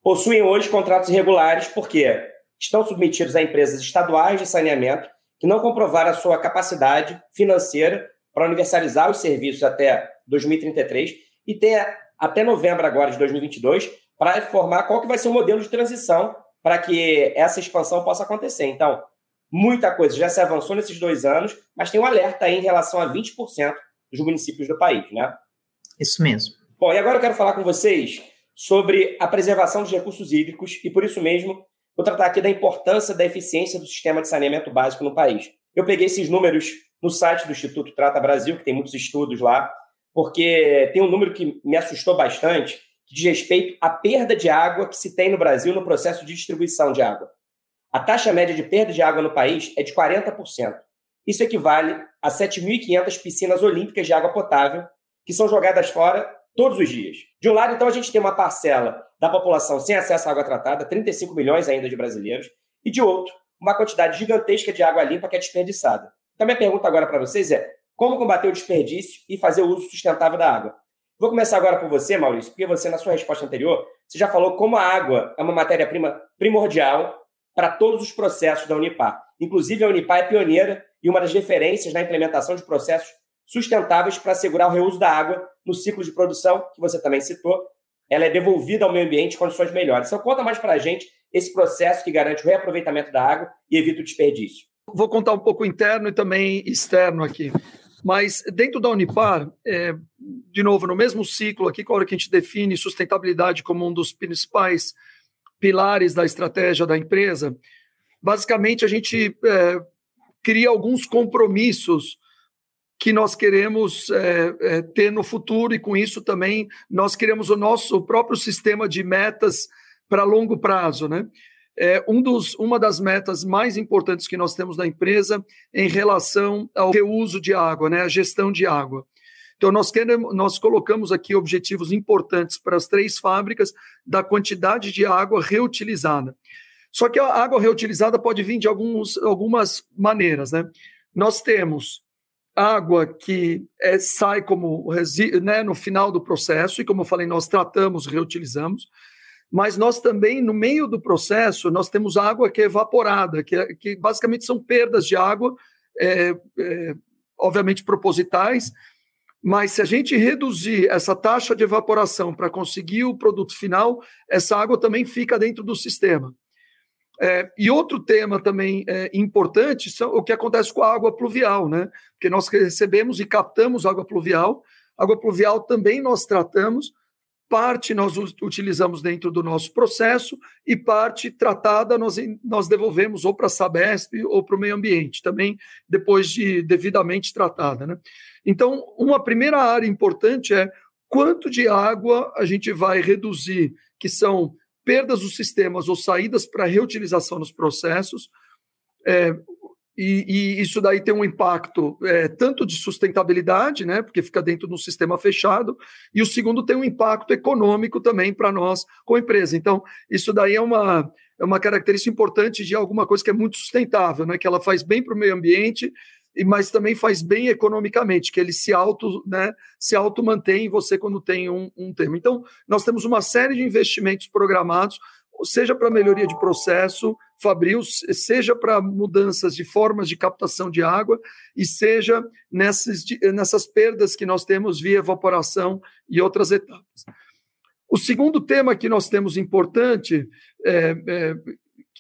possuem hoje contratos irregulares porque estão submetidos a empresas estaduais de saneamento que não comprovaram a sua capacidade financeira para universalizar os serviços até 2033 e ter até novembro agora de 2022 para informar qual que vai ser o modelo de transição para que essa expansão possa acontecer. Então, muita coisa já se avançou nesses dois anos, mas tem um alerta aí em relação a 20% dos municípios do país, né?
Isso mesmo.
Bom, e agora eu quero falar com vocês sobre a preservação dos recursos hídricos e, por isso mesmo, vou tratar aqui da importância da eficiência do sistema de saneamento básico no país. Eu peguei esses números no site do Instituto Trata Brasil, que tem muitos estudos lá, porque tem um número que me assustou bastante, que diz respeito à perda de água que se tem no Brasil no processo de distribuição de água. A taxa média de perda de água no país é de 40%. Isso equivale a 7.500 piscinas olímpicas de água potável que são jogadas fora todos os dias. De um lado, então, a gente tem uma parcela da população sem acesso à água tratada, 35 milhões ainda de brasileiros, e de outro, uma quantidade gigantesca de água limpa que é desperdiçada. Então, minha pergunta agora para vocês é: como combater o desperdício e fazer o uso sustentável da água? Vou começar agora por você, Maurício, porque você, na sua resposta anterior, você já falou como a água é uma matéria-prima primordial para todos os processos da Unipar. Inclusive, a Unipar é pioneira e uma das referências na implementação de processos sustentáveis para assegurar o reuso da água no ciclo de produção, que você também citou. Ela é devolvida ao meio ambiente em condições melhores. Então, conta mais para a gente esse processo que garante o reaproveitamento da água e evita o desperdício.
Vou contar um pouco interno e também externo aqui. Mas dentro da Unipar, é, de novo, no mesmo ciclo aqui, a hora que a gente define sustentabilidade como um dos principais pilares da estratégia da empresa, basicamente a gente é, cria alguns compromissos que nós queremos é, é, ter no futuro e com isso também nós queremos o nosso próprio sistema de metas para longo prazo, né? É, um dos, uma das metas mais importantes que nós temos na empresa em relação ao reuso de água, né, a gestão de água. Então, nós, queremos, nós colocamos aqui objetivos importantes para as três fábricas da quantidade de água reutilizada. Só que a água reutilizada pode vir de alguns, algumas maneiras. Né? Nós temos água que é, sai como resíduo né, no final do processo, e como eu falei, nós tratamos, reutilizamos mas nós também, no meio do processo, nós temos água que é evaporada, que, é, que basicamente são perdas de água, é, é, obviamente propositais, mas se a gente reduzir essa taxa de evaporação para conseguir o produto final, essa água também fica dentro do sistema. É, e outro tema também é, importante são o que acontece com a água pluvial, né? Porque nós recebemos e captamos água pluvial, água pluvial também nós tratamos, parte nós utilizamos dentro do nosso processo e parte tratada nós, nós devolvemos ou para a Sabesp ou para o meio ambiente, também depois de devidamente tratada. Né? Então, uma primeira área importante é quanto de água a gente vai reduzir, que são perdas dos sistemas ou saídas para reutilização nos processos, é, e, e, isso daí tem um impacto é, tanto de sustentabilidade, né, porque fica dentro de um sistema fechado, e o segundo tem um impacto econômico também para nós como empresa. Então, isso daí é uma, é uma característica importante de alguma coisa que é muito sustentável, né, que ela faz bem para o meio ambiente, mas também faz bem economicamente, que ele se auto, né, se auto mantém você quando tem um, um tema. Então, nós temos uma série de investimentos programados seja para melhoria de processo, fabril, seja para mudanças de formas de captação de água e seja nessas, nessas perdas que nós temos via evaporação e outras etapas. O segundo tema que nós temos importante, é, é,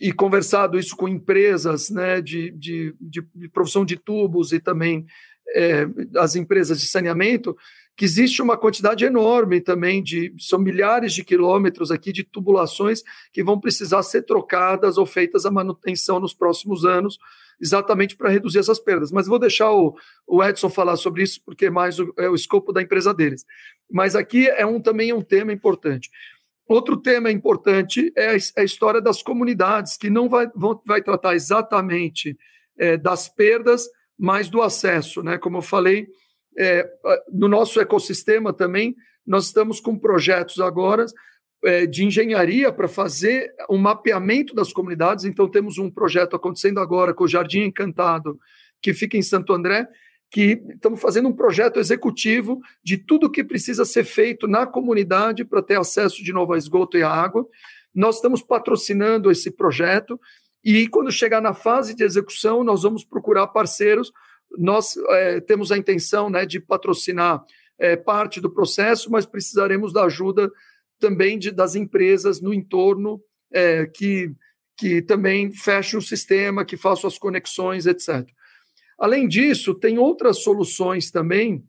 e conversado isso com empresas né, de, de, de, de profissão de tubos e também é, as empresas de saneamento, que existe uma quantidade enorme também de são milhares de quilômetros aqui de tubulações que vão precisar ser trocadas ou feitas a manutenção nos próximos anos, exatamente para reduzir essas perdas. Mas vou deixar o, o Edson falar sobre isso porque é mais o, é o escopo da empresa deles. Mas aqui é um também é um tema importante. Outro tema importante é a, é a história das comunidades, que não vai, vão, vai tratar exatamente é, das perdas, mas do acesso, né? Como eu falei, é, no nosso ecossistema também, nós estamos com projetos agora é, de engenharia para fazer um mapeamento das comunidades. Então, temos um projeto acontecendo agora com o Jardim Encantado, que fica em Santo André, que estamos fazendo um projeto executivo de tudo que precisa ser feito na comunidade para ter acesso de novo a esgoto e água. Nós estamos patrocinando esse projeto e quando chegar na fase de execução, nós vamos procurar parceiros nós é, temos a intenção né, de patrocinar é, parte do processo, mas precisaremos da ajuda também de, das empresas no entorno é, que, que também fechem o sistema, que façam as conexões, etc. Além disso, tem outras soluções também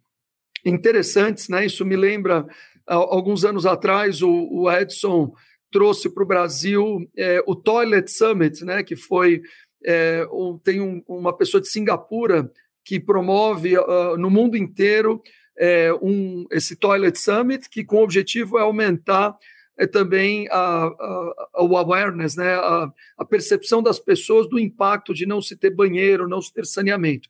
interessantes, né? Isso me lembra alguns anos atrás o, o Edson trouxe para o Brasil é, o Toilet Summit, né? Que foi é, um, tem um, uma pessoa de Singapura que promove uh, no mundo inteiro é, um, esse Toilet Summit, que com o objetivo é aumentar é, também a, a, o awareness, né, a, a, percepção das pessoas do impacto de não se ter banheiro, não se ter saneamento.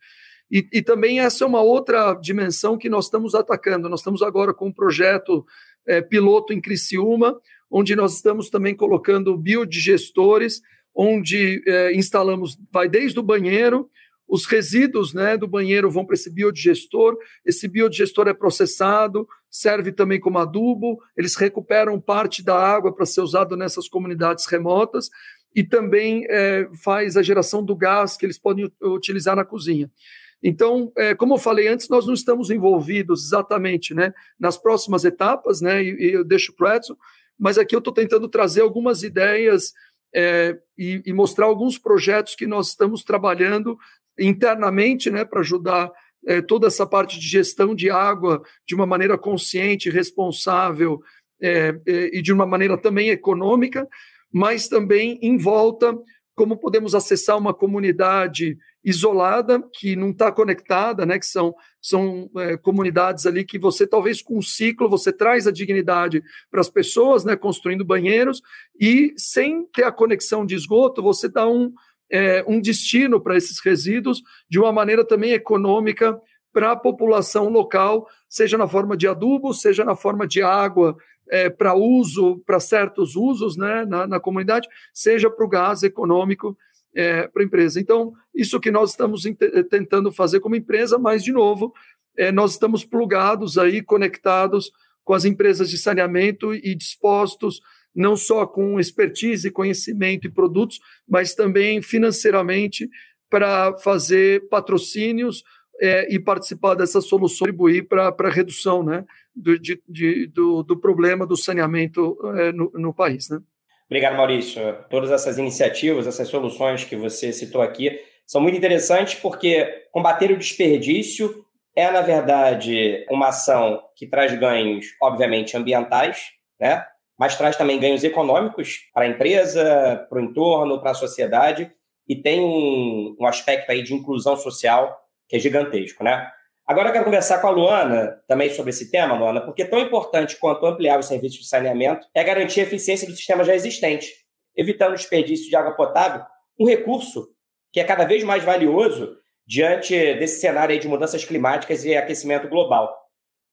E, e, também essa é uma outra dimensão que nós estamos atacando. Nós estamos agora com um projeto é, piloto em Criciúma, onde nós estamos também colocando biodigestores, onde é, instalamos, vai desde o banheiro, os resíduos né, do banheiro vão para esse biodigestor, esse biodigestor é processado, serve também como adubo, eles recuperam parte da água para ser usado nessas comunidades remotas e também é, faz a geração do gás que eles podem utilizar na cozinha. Então, é, como eu falei antes, nós não estamos envolvidos exatamente né, nas próximas etapas, né, e, e eu deixo para o Edson, mas aqui eu estou tentando trazer algumas ideias é, e, e, mostrar alguns projetos que nós estamos trabalhando internamente, né, para ajudar é, toda essa parte de gestão de água de uma maneira consciente, responsável é, é, e de uma maneira também econômica, mas também em volta como podemos acessar uma comunidade isolada que não está conectada, né? Que são são é, comunidades ali que você talvez com um ciclo você traz a dignidade para as pessoas, né? Construindo banheiros e sem ter a conexão de esgoto você dá um é, um destino para esses resíduos de uma maneira também econômica para a população local, seja na forma de adubo, seja na forma de água é, para uso, para certos usos né, na, na comunidade, seja para o gás econômico é, para a empresa. Então, isso que nós estamos tentando fazer como empresa, mas, de novo, é, nós estamos plugados aí, conectados com as empresas de saneamento e dispostos não só com expertise, conhecimento e produtos, mas também financeiramente para fazer patrocínios é, e participar dessa solução, contribuir para a redução né, do, de, de, do, do, problema do saneamento é, no, no país. Né?
Obrigado, Maurício. Todas essas iniciativas, essas soluções que você citou aqui, são muito interessantes porque combater o desperdício é, na verdade, uma ação que traz ganhos, obviamente, ambientais, né? Mas traz também ganhos econômicos para a empresa, para o entorno, para a sociedade, e tem um, um, aspecto aí de inclusão social que é gigantesco, né? Agora eu quero conversar com a Luana também sobre esse tema, Luana, porque tão importante quanto ampliar os serviços de saneamento é garantir a eficiência do sistema já existente, evitando o desperdício de água potável, um recurso que é cada vez mais valioso diante desse cenário de mudanças climáticas e aquecimento global.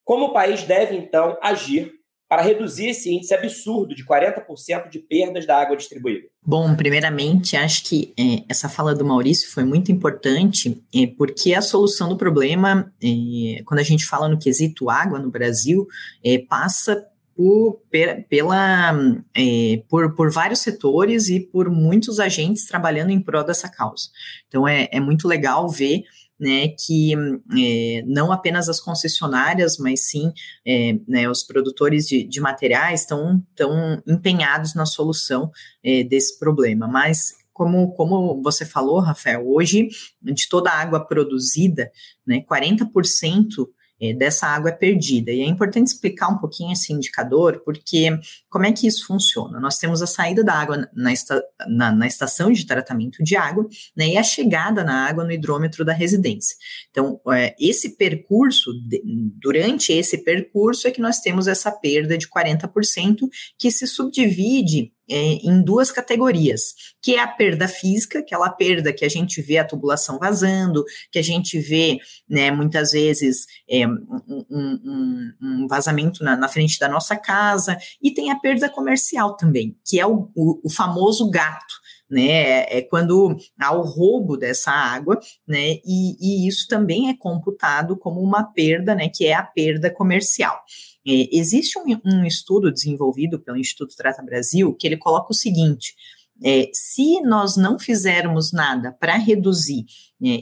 Como o país deve, então, agir para reduzir esse índice absurdo de 40% de perdas da água distribuída?
Bom, primeiramente, acho que é, essa fala do Maurício foi muito importante, é, porque a solução do problema, é, quando a gente fala no quesito água no Brasil, é, passa por, pela, é, por, por vários setores e por muitos agentes trabalhando em prol dessa causa. Então, é, é muito legal ver né, que é, não apenas as concessionárias, mas sim é, né, os produtores de, de materiais estão tão empenhados na solução é, desse problema. Mas como, como você falou, Rafael, hoje, de toda a água produzida, né, 40% é, dessa água é perdida. E é importante explicar um pouquinho esse indicador, porque como é que isso funciona? Nós temos a saída da água na, esta, na, na estação de tratamento de água né, e a chegada na água no hidrômetro da residência. Então, é, esse percurso, de, durante esse percurso, é que nós temos essa perda de 40% que se subdivide é, em duas categorias, que é a perda física, aquela perda que a gente vê a tubulação vazando, que a gente vê, né, muitas vezes, é, um, um, um, vazamento na, na, frente da nossa casa, e tem a perda comercial também, que é o, o, o famoso gato, né? É quando há o roubo dessa água, né? E, e, isso também é computado como uma perda, né? Que é a perda comercial. É, existe um, um, estudo desenvolvido pelo Instituto Trata Brasil que ele coloca o seguinte: é, se nós não fizermos nada para reduzir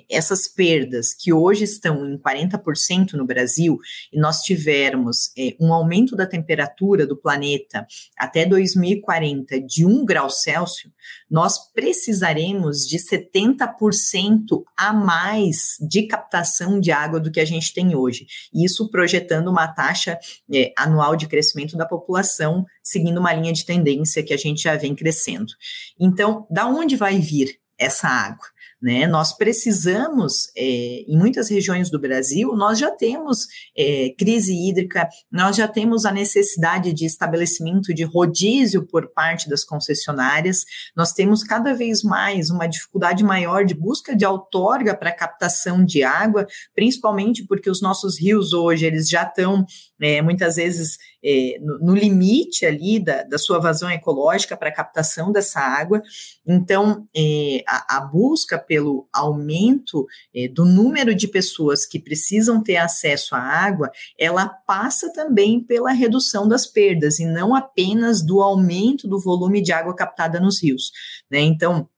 essas perdas que hoje estão em 40% no Brasil e nós tivermos é, um aumento da temperatura do planeta até 2040 de 1 grau Celsius, nós precisaremos de 70% a mais de captação de água do que a gente tem hoje. Isso projetando uma taxa é, anual de crescimento da população, seguindo uma linha de tendência que a gente já vem crescendo. Então, da onde vai vir essa água? Né? Nós precisamos, é, em muitas regiões do Brasil, nós já temos é, crise hídrica, nós já temos a necessidade de estabelecimento de rodízio por parte das concessionárias, nós temos cada vez mais uma dificuldade maior de busca de outorga para captação de água, principalmente porque os nossos rios hoje eles já estão é, muitas vezes é, no, no, limite ali da, da sua vazão ecológica para captação dessa água. Então, é, a, a busca pelo aumento é, do número de pessoas que precisam ter acesso à água, ela passa também pela redução das perdas e não apenas do aumento do volume de água captada nos rios. Né? Então,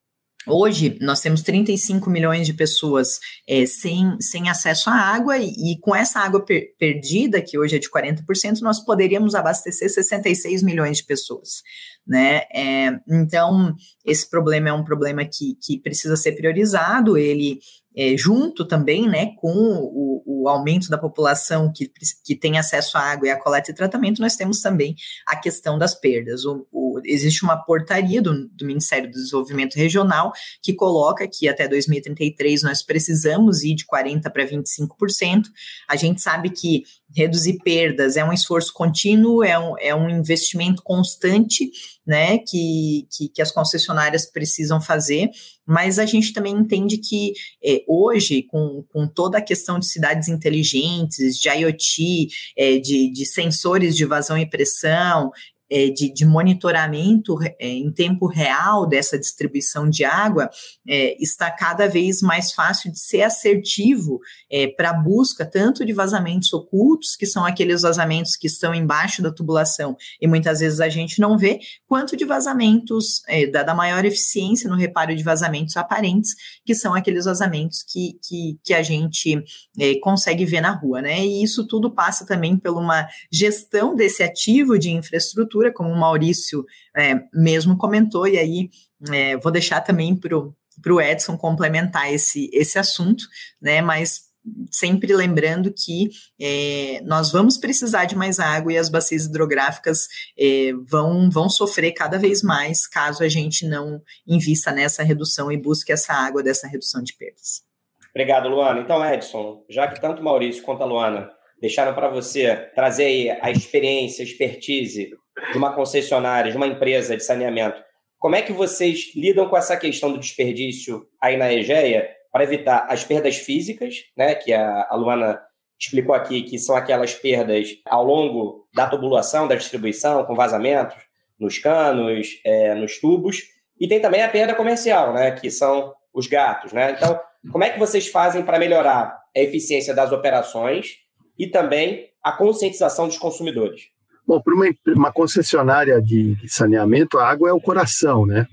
Hoje, nós temos 35 milhões de pessoas é, sem, sem acesso à água, e, e com essa água per perdida, que hoje é de 40%, nós poderíamos abastecer 66 milhões de pessoas. Né? É, então, esse problema é um problema que, que precisa ser priorizado, ele é, junto também né, com o, o, aumento da população que, que tem acesso à água e à coleta e tratamento, nós temos também a questão das perdas. O, o, existe uma portaria do, do, Ministério do Desenvolvimento Regional que coloca que até 2033 nós precisamos ir de 40% para 25%. A gente sabe que reduzir perdas é um esforço contínuo, é um, é um investimento constante né, que, que, que, as concessionárias precisam fazer, mas a gente também entende que é, hoje, com, com toda a questão de cidades inteligentes, de IoT, é, de, de sensores de vazão e pressão, é, de, de, monitoramento é, em tempo real dessa distribuição de água é, está cada vez mais fácil de ser assertivo é, para a busca tanto de vazamentos ocultos, que são aqueles vazamentos que estão embaixo da tubulação e muitas vezes a gente não vê, quanto de vazamentos é, da, da, maior eficiência no reparo de vazamentos aparentes, que são aqueles vazamentos que, que, que a gente é, consegue ver na rua, né? E isso tudo passa também por uma gestão desse ativo de infraestrutura como o Maurício é, mesmo comentou, e aí é, vou deixar também para o Edson complementar esse, esse assunto, né? Mas sempre lembrando que é, nós vamos precisar de mais água e as bacias hidrográficas é, vão, vão sofrer cada vez mais caso a gente não invista nessa redução e busque essa água dessa redução de perdas.
Obrigado, Luana. Então, Edson, já que tanto Maurício quanto a Luana deixaram para você trazer a experiência, a expertise de uma concessionária, de uma empresa de saneamento, como é que vocês lidam com essa questão do desperdício aí na EGEA para evitar as perdas físicas, né, que a, Luana explicou aqui, que são aquelas perdas ao longo da tubulação, da distribuição, com vazamentos nos canos, é, nos tubos, e tem também a perda comercial, né, que são os gatos. Né? Então, como é que vocês fazem para melhorar a eficiência das operações e também a conscientização dos consumidores?
Bom, para uma, uma, concessionária de, de, saneamento, a água é o coração, né?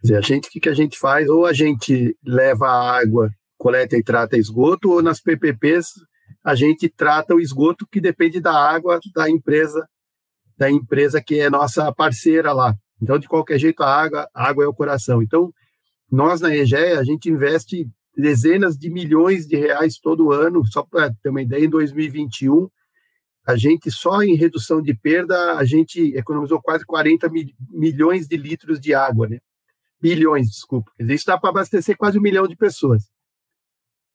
Quer dizer, a gente, o que, que a gente faz? Ou a gente leva a água, coleta e trata esgoto, ou nas PPPs a gente trata o esgoto que depende da água da empresa, da empresa que é nossa parceira lá. Então, de qualquer jeito, a água, a água é o coração. Então, nós na EGEA, a gente investe dezenas de milhões de reais todo ano, só para ter uma ideia, em 2021, a gente só em redução de perda, a gente economizou quase 40 mi milhões de litros de água, né? Bilhões, desculpa. Isso dá para abastecer quase um milhão de pessoas,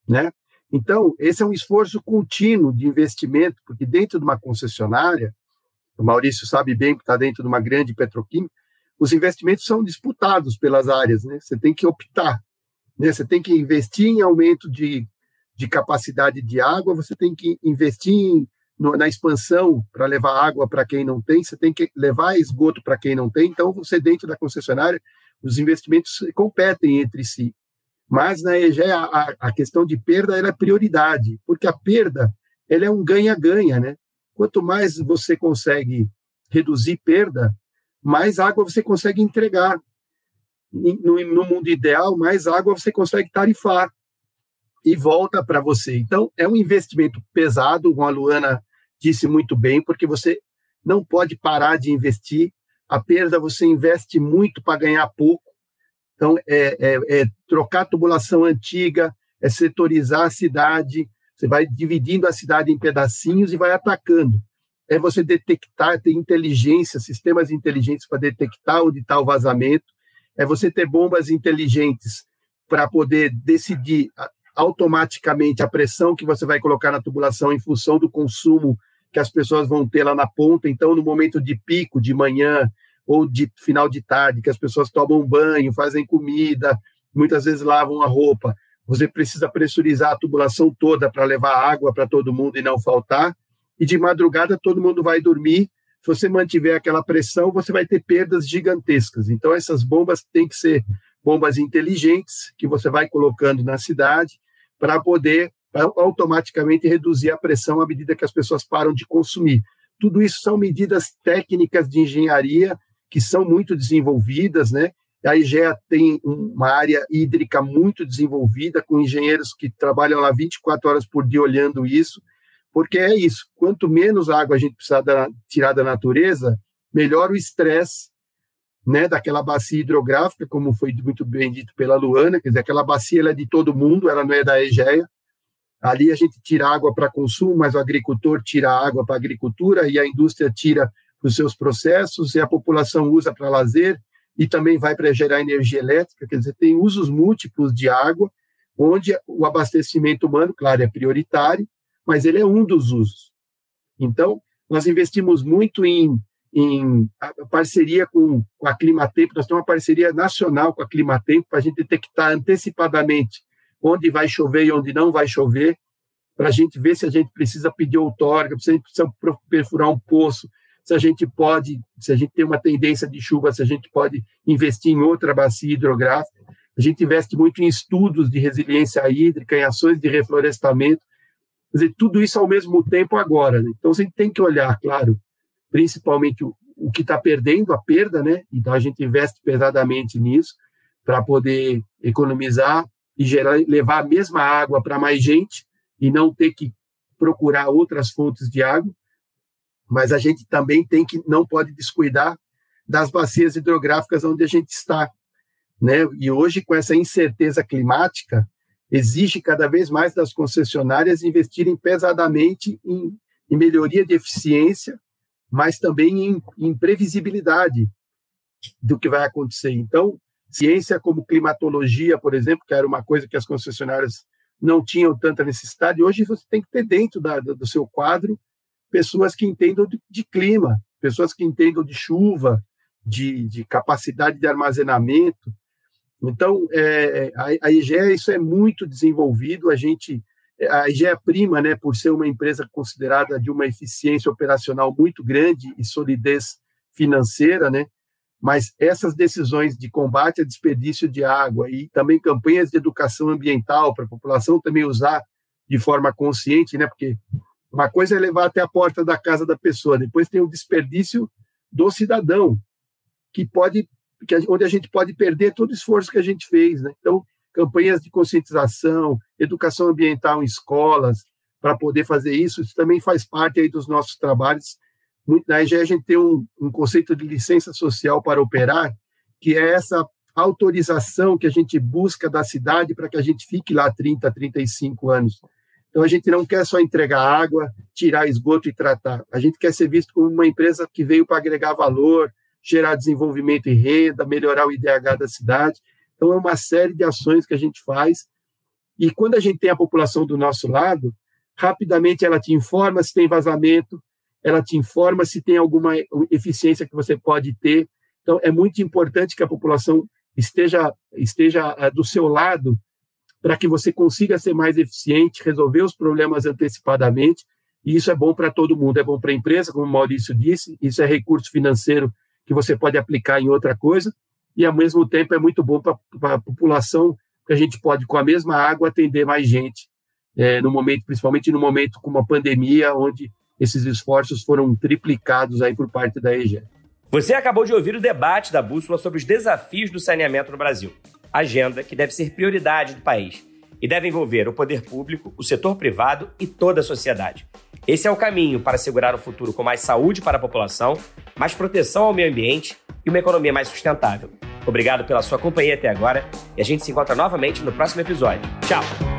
né? Então, esse é um esforço contínuo de investimento, porque dentro de uma concessionária, o Maurício sabe bem que está dentro de uma grande petroquímica, os investimentos são disputados pelas áreas, né? Você tem que optar, né? Você tem que investir em aumento de, de capacidade de água, você tem que investir em na expansão para levar água para quem não tem, você tem que levar esgoto para quem não tem. Então, você dentro da concessionária, os investimentos competem entre si. Mas na EGE, a, a questão de perda é prioridade, porque a perda ela é um ganha-ganha, né? Quanto mais você consegue reduzir perda, mais água você consegue entregar. No, no mundo ideal, mais água você consegue tarifar. e volta para você. Então, é um investimento pesado, como a Luana disse muito bem, porque você não pode parar de investir. A perda você investe muito para ganhar pouco. Então, é, é, é trocar tubulação antiga, é setorizar a cidade, você vai dividindo a cidade em pedacinhos e vai atacando. É você detectar, ter inteligência, sistemas inteligentes para detectar onde está o vazamento. É você ter bombas inteligentes para poder decidir automaticamente a pressão que você vai colocar na tubulação em função do consumo que as pessoas vão ter lá na ponta. Então, no momento de pico, de manhã ou de final de tarde, que as pessoas tomam banho, fazem comida, muitas vezes lavam a roupa, você precisa pressurizar a tubulação toda para levar água para todo mundo e não faltar. E de madrugada todo mundo vai dormir. Se você mantiver aquela pressão, você vai ter perdas gigantescas. Então, essas bombas têm que ser bombas inteligentes que você vai colocando na cidade para poder automaticamente reduzir a pressão à medida que as pessoas param de consumir. Tudo isso são medidas técnicas de engenharia que são muito desenvolvidas, né? A IGEA tem uma área hídrica muito desenvolvida, com engenheiros que trabalham lá 24 horas por dia olhando isso, porque é isso: quanto menos água a gente precisa tirar da natureza, melhor o estresse né, daquela bacia hidrográfica, como foi muito bem dito pela Luana, quer dizer, aquela bacia ela é de todo mundo, ela não é da EGEA. Ali a gente tira água para consumo, mas o agricultor tira água para agricultura e a indústria tira os seus processos e a população usa para lazer e também vai para gerar energia elétrica, quer dizer, tem usos múltiplos de água, onde o abastecimento humano, claro, é prioritário, mas ele é um dos usos. Então, nós investimos muito em em parceria com, com a Climatempo, nós temos uma parceria nacional com a Climatempo para a gente detectar antecipadamente onde vai chover e onde não vai chover, para a gente ver se a gente precisa pedir outorga, se a gente precisa perfurar um poço, se a gente pode, se a gente tem uma tendência de chuva, se a gente pode investir em outra bacia hidrográfica. A gente investe muito em estudos de resiliência hídrica, em ações de reflorestamento. Quer dizer, tudo isso ao mesmo tempo agora. Né? Então, gente tem que olhar, claro, principalmente o, o que está perdendo, a perda, né? Então a gente investe pesadamente nisso para poder economizar e gerar, levar a mesma água para mais gente e não ter que procurar outras fontes de água. Mas a gente também tem que não pode descuidar das bacias hidrográficas onde a gente está, né? E hoje com essa incerteza climática exige cada vez mais das concessionárias investirem pesadamente em, em melhoria de eficiência mas também em, em previsibilidade do que vai acontecer. Então, ciência como climatologia, por exemplo, que era uma coisa que as concessionárias não tinham tanta necessidade, hoje você tem que ter dentro da, do seu quadro pessoas que entendam de, de clima, pessoas que entendam de chuva, de, de capacidade de armazenamento. Então, é, a, a IGE, isso é muito desenvolvido, a gente a IGEA Prima, né, por ser uma empresa considerada de uma eficiência operacional muito grande e solidez financeira, né, mas essas decisões de combate a desperdício de água e também campanhas de educação ambiental para a população também usar de forma consciente, né, porque uma coisa é levar até a porta da casa da pessoa, depois tem o desperdício do cidadão, que pode, que, onde a gente pode perder todo o esforço que a gente fez, né? Então, campanhas de conscientização, educação ambiental em escolas, para poder fazer isso, isso também faz parte aí dos nossos trabalhos. Na EGE a gente tem um, um conceito de licença social para operar, que é essa autorização que a gente busca da cidade para que a gente fique lá 30, 35 anos. Então, a gente não quer só entregar água, tirar esgoto e tratar. A gente quer ser visto como uma empresa que veio para agregar valor, gerar desenvolvimento e renda, melhorar o IDH da cidade. Então, é uma série de ações que a gente faz. E quando a gente tem a população do nosso lado, rapidamente ela te informa se tem vazamento, ela te informa se tem alguma eficiência que você pode ter. Então, é muito importante que a população esteja, esteja eh, do seu lado para que você consiga ser mais eficiente, resolver os problemas antecipadamente. E isso é bom para todo mundo. É bom para a empresa, como o Maurício disse, isso é recurso financeiro que você pode aplicar em outra coisa e, ao mesmo tempo, é muito bom para a população, que a gente pode, com a mesma água, atender mais gente, é, no momento, principalmente no momento com uma pandemia, onde esses esforços foram triplicados aí por parte da EGE.
Você acabou de ouvir o debate da Bússola sobre os desafios do saneamento no Brasil. Agenda que deve ser prioridade do país. e deve envolver o poder público, o setor privado e toda a sociedade. Esse é o caminho para assegurar um futuro com mais saúde para a população, mais proteção ao meio ambiente e uma economia mais sustentável. Obrigado pela sua companhia até agora e a gente se encontra novamente no próximo episódio. Tchau!